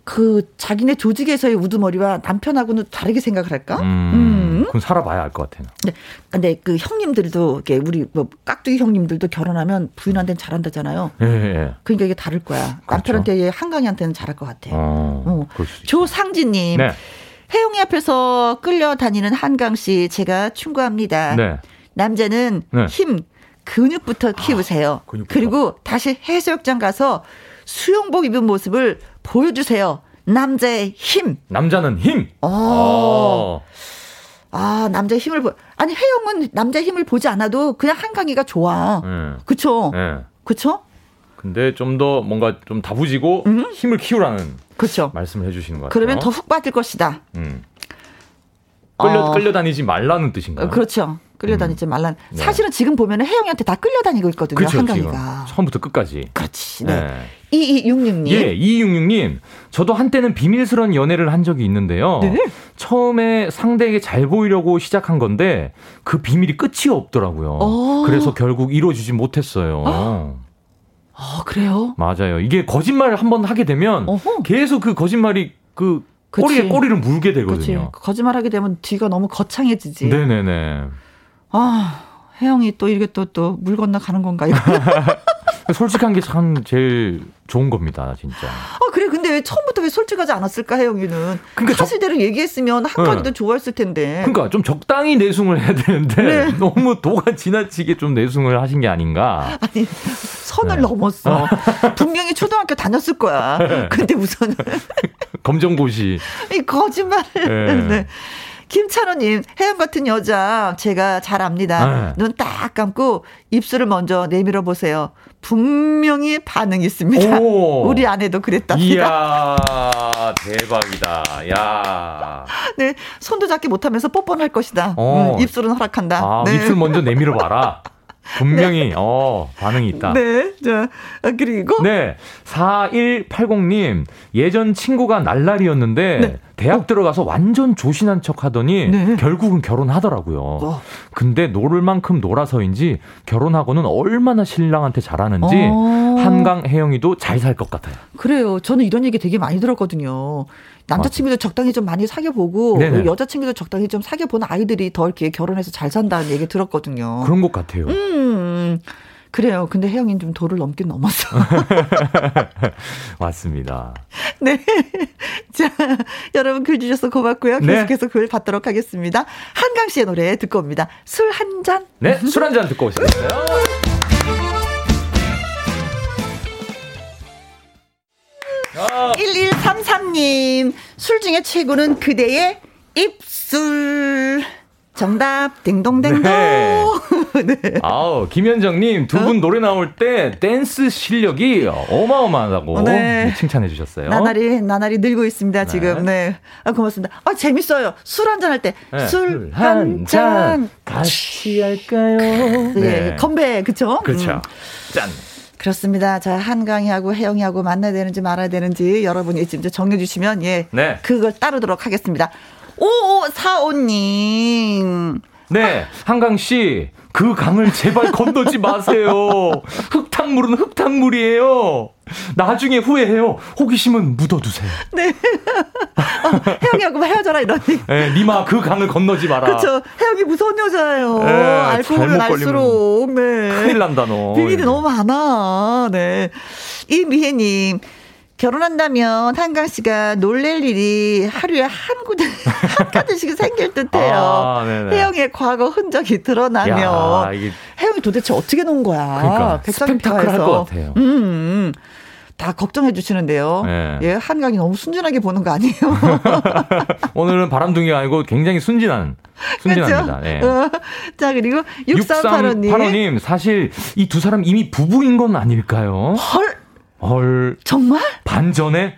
S1: 그 자기네 조직에서의 우두머리와 남편하고는 다르게 생각을 할까? 음,
S4: 음. 그건 살아봐야 알 것 같아요.
S1: 네. 근데 그 형님들도 이렇게 우리 뭐 깍두기 형님들도 결혼하면 부인한테는 잘한다잖아요. 예, 예. 그러니까 이게 다를 거야. 그렇죠. 남편한테 한강이한테는 잘할 것 같아요. 어, 어. 조상진님. 네. 혜영이 앞에서 끌려다니는 한강 씨 제가 충고합니다. 네. 남자는 네. 힘 근육부터 키우세요. 아, 근육부터. 그리고 다시 해수욕장 가서 수영복 입은 모습을 보여주세요. 남자의 힘.
S4: 남자는 힘. 어. 어.
S1: 아, 남자의 힘을 보. 아니 혜영은 남자의 힘을 보지 않아도 그냥 한강이가 좋아. 네. 그쵸? 네. 그쵸?
S4: 근데 좀 더 뭔가 좀 다부지고 음? 힘을 키우라는 그쵸? 말씀을 해주시는 것 같아요.
S1: 그러면 더 훅 빠질 것이다. 음.
S4: 끌려 어. 끌려다니지 말라는 뜻인가요?
S1: 그렇죠. 끌려다니지 음. 말란. 네. 사실은 지금 보면 혜영이한테 다 끌려다니고 있거든요. 그렇죠, 한강이가.
S4: 처음부터 끝까지.
S1: 그렇지. 네. 네. 2266님.
S4: 예, 2266님. 저도 한때는 비밀스러운 연애를 한 적이 있는데요. 네. 처음에 상대에게 잘 보이려고 시작한 건데 그 비밀이 끝이 없더라고요. 어. 그래서 결국 이루어지지 못했어요. 어.
S1: 아, 그래요?
S4: 맞아요. 이게 거짓말을 한번 하게 되면 어허. 계속 그 거짓말이 그 꼬리에 꼬리를 물게 되거든요.
S1: 그치. 거짓말하게 되면 뒤가 너무 거창해지지.
S4: 네네네.
S1: 아, 혜영이 또 이게 또, 또 물 건너 가는 건가요?
S4: 솔직한 게 참 제일 좋은 겁니다, 진짜.
S1: 아, 그래. 근데 왜 처음부터 왜 솔직하지 않았을까, 혜영이는? 그러니까 사실대로 적... 얘기했으면 한가지도 네. 좋아했을 텐데.
S4: 그러니까 좀 적당히 내숭을 해야 되는데 네. 너무 도가 지나치게 좀 내숭을 하신 게 아닌가.
S1: 아니, 선을 네. 넘었어. 분명히 초등학교 다녔을 거야. 네. 근데 우선
S4: 검정고시.
S1: 이 거짓말을. 네. 네. 김찬호님, 혜영 같은 여자 제가 잘 압니다. 네. 눈딱 감고 입술을 먼저 내밀어 보세요. 분명히 반응이 있습니다. 오. 우리 아내도 그랬답니다.
S4: 이야, 대박이다. 야.
S1: 네, 손도 잡기 못하면서 뽀뽀는 할 것이다. 어. 음, 입술은 허락한다.
S4: 아, 네. 입술 먼저 내밀어 봐라. 분명히 네. 어 반응이 있다.
S1: 네. 자, 아, 그리고
S4: 네. 4180님 예전 친구가 날라리였는데 네. 대학 어. 들어가서 완전 조신한 척 하더니 네. 결국은 결혼하더라고요. 어. 근데 놀을 만큼 놀아서인지 결혼하고는 얼마나 신랑한테 잘하는지 어. 한강 혜영이도 잘 살 것 같아요.
S1: 그래요. 저는 이런 얘기 되게 많이 들었거든요. 남자친구도 적당히 좀 많이 사귀어보고 여자친구도 적당히 좀 사귀어본 아이들이 더 이렇게 결혼해서 잘 산다는 얘기 들었거든요.
S4: 그런 것 같아요.
S1: 음. 그래요. 근데 혜영이는 좀 도를 넘긴 넘었어.
S4: 맞습니다.
S1: 네. 자, 여러분 글 주셔서 고맙고요. 네. 계속해서 네. 글 받도록 하겠습니다. 한강 씨의 노래 듣고 옵니다. 술 한 잔.
S4: 네, 술 한 잔 듣고 오시겠어요?
S1: 1133님, 술 중에 최고는 그대의 입술. 정답 딩동댕동. 네.
S4: 네. 아우 김현정님 두분 어? 노래 나올 때 댄스 실력이 어마어마하다고 네. 칭찬해 주셨어요.
S1: 나날이 나날이 늘고 있습니다 네. 지금. 네. 아 고맙습니다. 아 재밌어요. 술 한 잔 할 때 술 한잔 네.
S4: 같이 할까요?
S1: 네. 네. 건배 그쵸?
S4: 그렇죠. 음. 짠.
S1: 그렇습니다. 자, 한강이하고 혜영이하고 만나야 되는지 말아야 되는지 여러분이 지금 정해 주시면 예. 네. 그걸 따르도록 하겠습니다. 5545님.
S4: 네, 한강 씨. 그 강을 제발 건너지 마세요. 흙탕물은 흙탕물이에요. 나중에 후회해요. 호기심은 묻어두세요.
S1: 네. 어, 혜영이하고 헤어져라 이러니.
S4: 네, 니마 그 강을 건너지 마라.
S1: 그렇죠. 혜영이 무서운 여자예요. 네, 알코올을 알수록. 네.
S4: 큰일 난다 너.
S1: 비밀이 너무 많아. 네. 이미혜님. 결혼한다면 한강 씨가 놀랄 일이 하루에 한 구들 한 가지씩 생길 듯해요. 아, 혜영의 과거 흔적이 드러나면 야, 이게... 혜영이 도대체 어떻게 놓은 거야?
S4: 그러니까 스펙타클할 것 같아요. 음, 음.
S1: 다 걱정해 주시는데요. 네. 예, 한강이 너무 순진하게 보는 거 아니에요?
S4: 오늘은 바람둥이가 아니고 굉장히 순진한 순진합니다. 네. 어,
S1: 자, 그리고 6385님.
S4: 6385님, 사실 이 두 사람 이미 부부인 건 아닐까요?
S1: 헐.
S4: 헐.
S1: 정말?
S4: 반전에?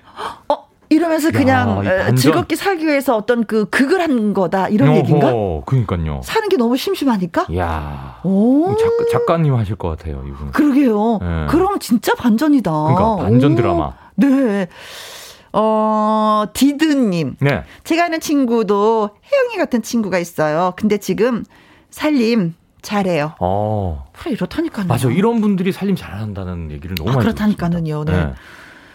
S1: 어, 이러면서 그냥 야, 즐겁게 살기 위해서 어떤 그 극을 한 거다 이런 어허, 얘기인가?
S4: 그러니까요.
S1: 사는 게 너무 심심하니까?
S4: 야. 오. 작가, 작가 님 하실 것 같아요, 이분.
S1: 그러게요. 네. 그럼 진짜 반전이다.
S4: 그러니까 반전 오. 드라마.
S1: 네. 어, 디드님. 네. 제가 아는 친구도 혜영이 같은 친구가 있어요. 근데 지금 살림 잘해요. 어. 그래 이렇다니까요.
S4: 맞아. 이런 분들이 살림 잘한다는 얘기를 너무 아, 많이
S1: 그렇다니까는요. 네. 네.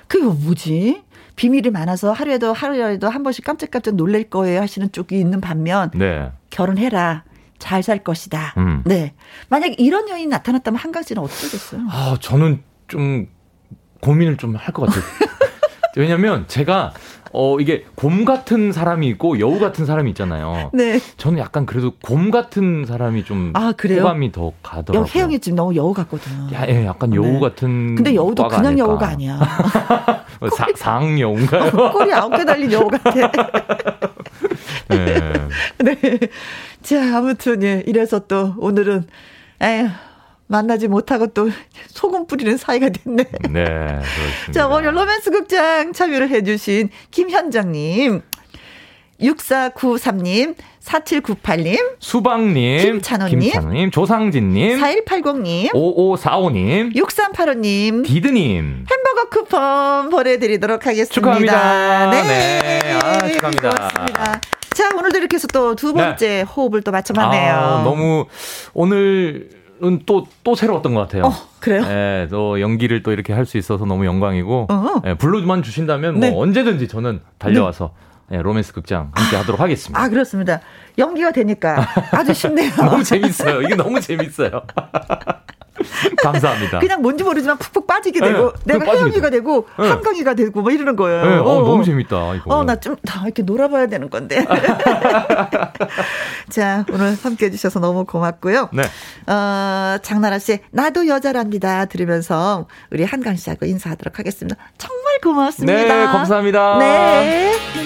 S1: 그게 뭐지? 비밀이 많아서 하루에도 하루에도 한 번씩 깜짝깜짝 놀랄 거예요 하시는 쪽이 있는 반면 네. 결혼해라. 잘 살 것이다. 음. 네. 만약 이런 여인이 나타났다면 한강 씨는 어쩌겠어요?
S4: 아, 저는 좀 고민을 좀 할 것 같아요. 왜냐면 제가 어 이게 곰 같은 사람이 있고 여우 같은 사람이 있잖아요. 네. 저는 약간 그래도 곰 같은 사람이 좀 아, 그래요? 호감이 더 가더라고요.
S1: 혜영이 지금 너무 여우 같거든.
S4: 야, 예, 약간 네. 여우 같은.
S1: 근데 여우도 그냥 아닐까. 여우가 아니야.
S4: 뭐 사, 상 여우인가요?
S1: 어, 꼬리 아홉 개 달린 여우 같아. 네. 네. 자, 아무튼 예, 이래서 또 오늘은 에휴 만나지 못하고 또 소금 뿌리는 사이가 됐네.
S4: 네, 그렇습니다.
S1: 자, 월요 로맨스 극장 참여를 해주신 김현정님, 6493님, 4798님,
S4: 수박님,
S1: 김찬호님,
S4: 김찬호님, 조상진님,
S1: 4180님,
S4: 5545님,
S1: 6385님,
S4: 디드님,
S1: 햄버거 쿠폰 보내드리도록 하겠습니다.
S4: 축하합니다. 네. 네. 아, 축하합니다. 고맙습니다.
S1: 자, 오늘도 이렇게 해서 또 두 번째 네. 호흡을 또 맞춰봤네요. 아,
S4: 너무 오늘 은 또, 또 새로웠던 것 같아요.
S1: 어, 그래요?
S4: 예, 또 연기를 또 이렇게 할 수 있어서 너무 영광이고, 어. 예, 불러만 주신다면 뭐 네. 언제든지 저는 달려와서 네. 예, 로맨스 극장 함께 아, 하도록 하겠습니다.
S1: 아, 그렇습니다. 연기가 되니까 아주 쉽네요.
S4: 너무 재밌어요. 이게 너무 재밌어요. 감사합니다.
S1: 그냥 뭔지 모르지만 푹푹 빠지게 네, 되고 네, 내가 혜영이가 되고 네. 한강이가 되고 뭐 이러는 거예요.
S4: 네, 어, 어, 너무 재밌다. 이거.
S1: 어, 나 좀 다 이렇게 놀아봐야 되는 건데. 자, 오늘 함께 해주셔서 너무 고맙고요. 네. 어, 장나라 씨, 나도 여자랍니다. 들으면서 우리 한강 씨하고 인사하도록 하겠습니다. 정말 고맙습니다.
S4: 네, 감사합니다.
S1: 네.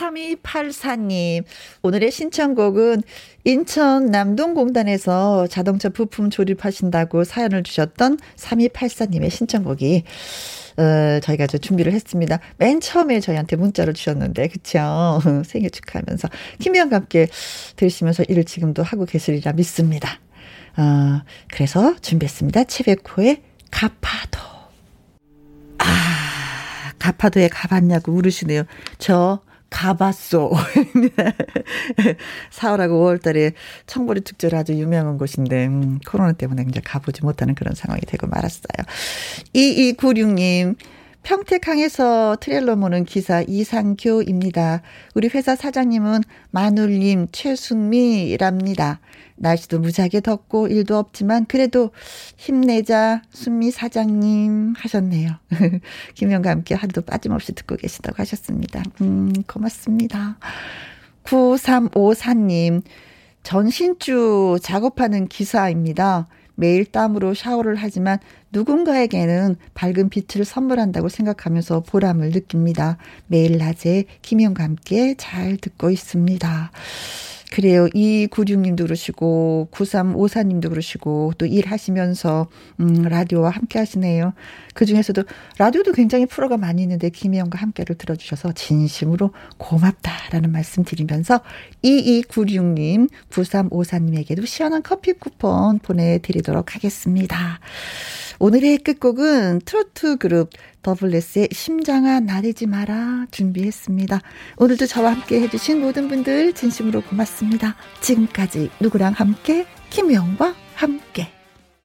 S1: 3284님, 오늘의 신청곡은 인천 남동공단에서 자동차 부품 조립하신다고 사연을 주셨던 3284님의 신청곡이 어, 저희가 저 준비를 했습니다. 맨 처음에 저희한테 문자를 주셨는데, 그쵸? 생일 축하하면서. 김혜영과 함께 들으시면서 일을 지금도 하고 계시리라 믿습니다. 어, 그래서 준비했습니다. 채베코의 가파도. 아, 가파도에 가봤냐고 물으시네요. 저 가봤소. 4월하고 5월 달에 청보리 축제로 아주 유명한 곳인데, 음, 코로나 때문에 이제 가보지 못하는 그런 상황이 되고 말았어요. 2296님, 평택항에서 트레일러 모는 기사 이상교입니다. 우리 회사 사장님은 마눌님 최순미랍니다. 날씨도 무지하게 덥고 일도 없지만 그래도 힘내자 순미 사장님 하셨네요. 김영과 함께 하루도 빠짐없이 듣고 계시다고 하셨습니다. 음, 고맙습니다. 9354님, 전신주 작업하는 기사입니다. 매일 땀으로 샤워를 하지만 누군가에게는 밝은 빛을 선물한다고 생각하면서 보람을 느낍니다. 매일 낮에 김영과 함께 잘 듣고 있습니다. 그래요. 2296님도 그러시고, 9354님도 그러시고, 또 일하시면서, 음, 라디오와 함께 하시네요. 그 중에서도, 라디오도 굉장히 프로가 많이 있는데, 김혜영과 함께를 들어주셔서 진심으로 고맙다라는 말씀 드리면서, 2296님, 9354님에게도 시원한 커피 쿠폰 보내드리도록 하겠습니다. 오늘의 끝곡은 트로트 그룹 더블레스의 심장아 나대지 마라 준비했습니다. 오늘도 저와 함께 해주신 모든 분들 진심으로 고맙습니다. 지금까지 누구랑 함께 김영과 함께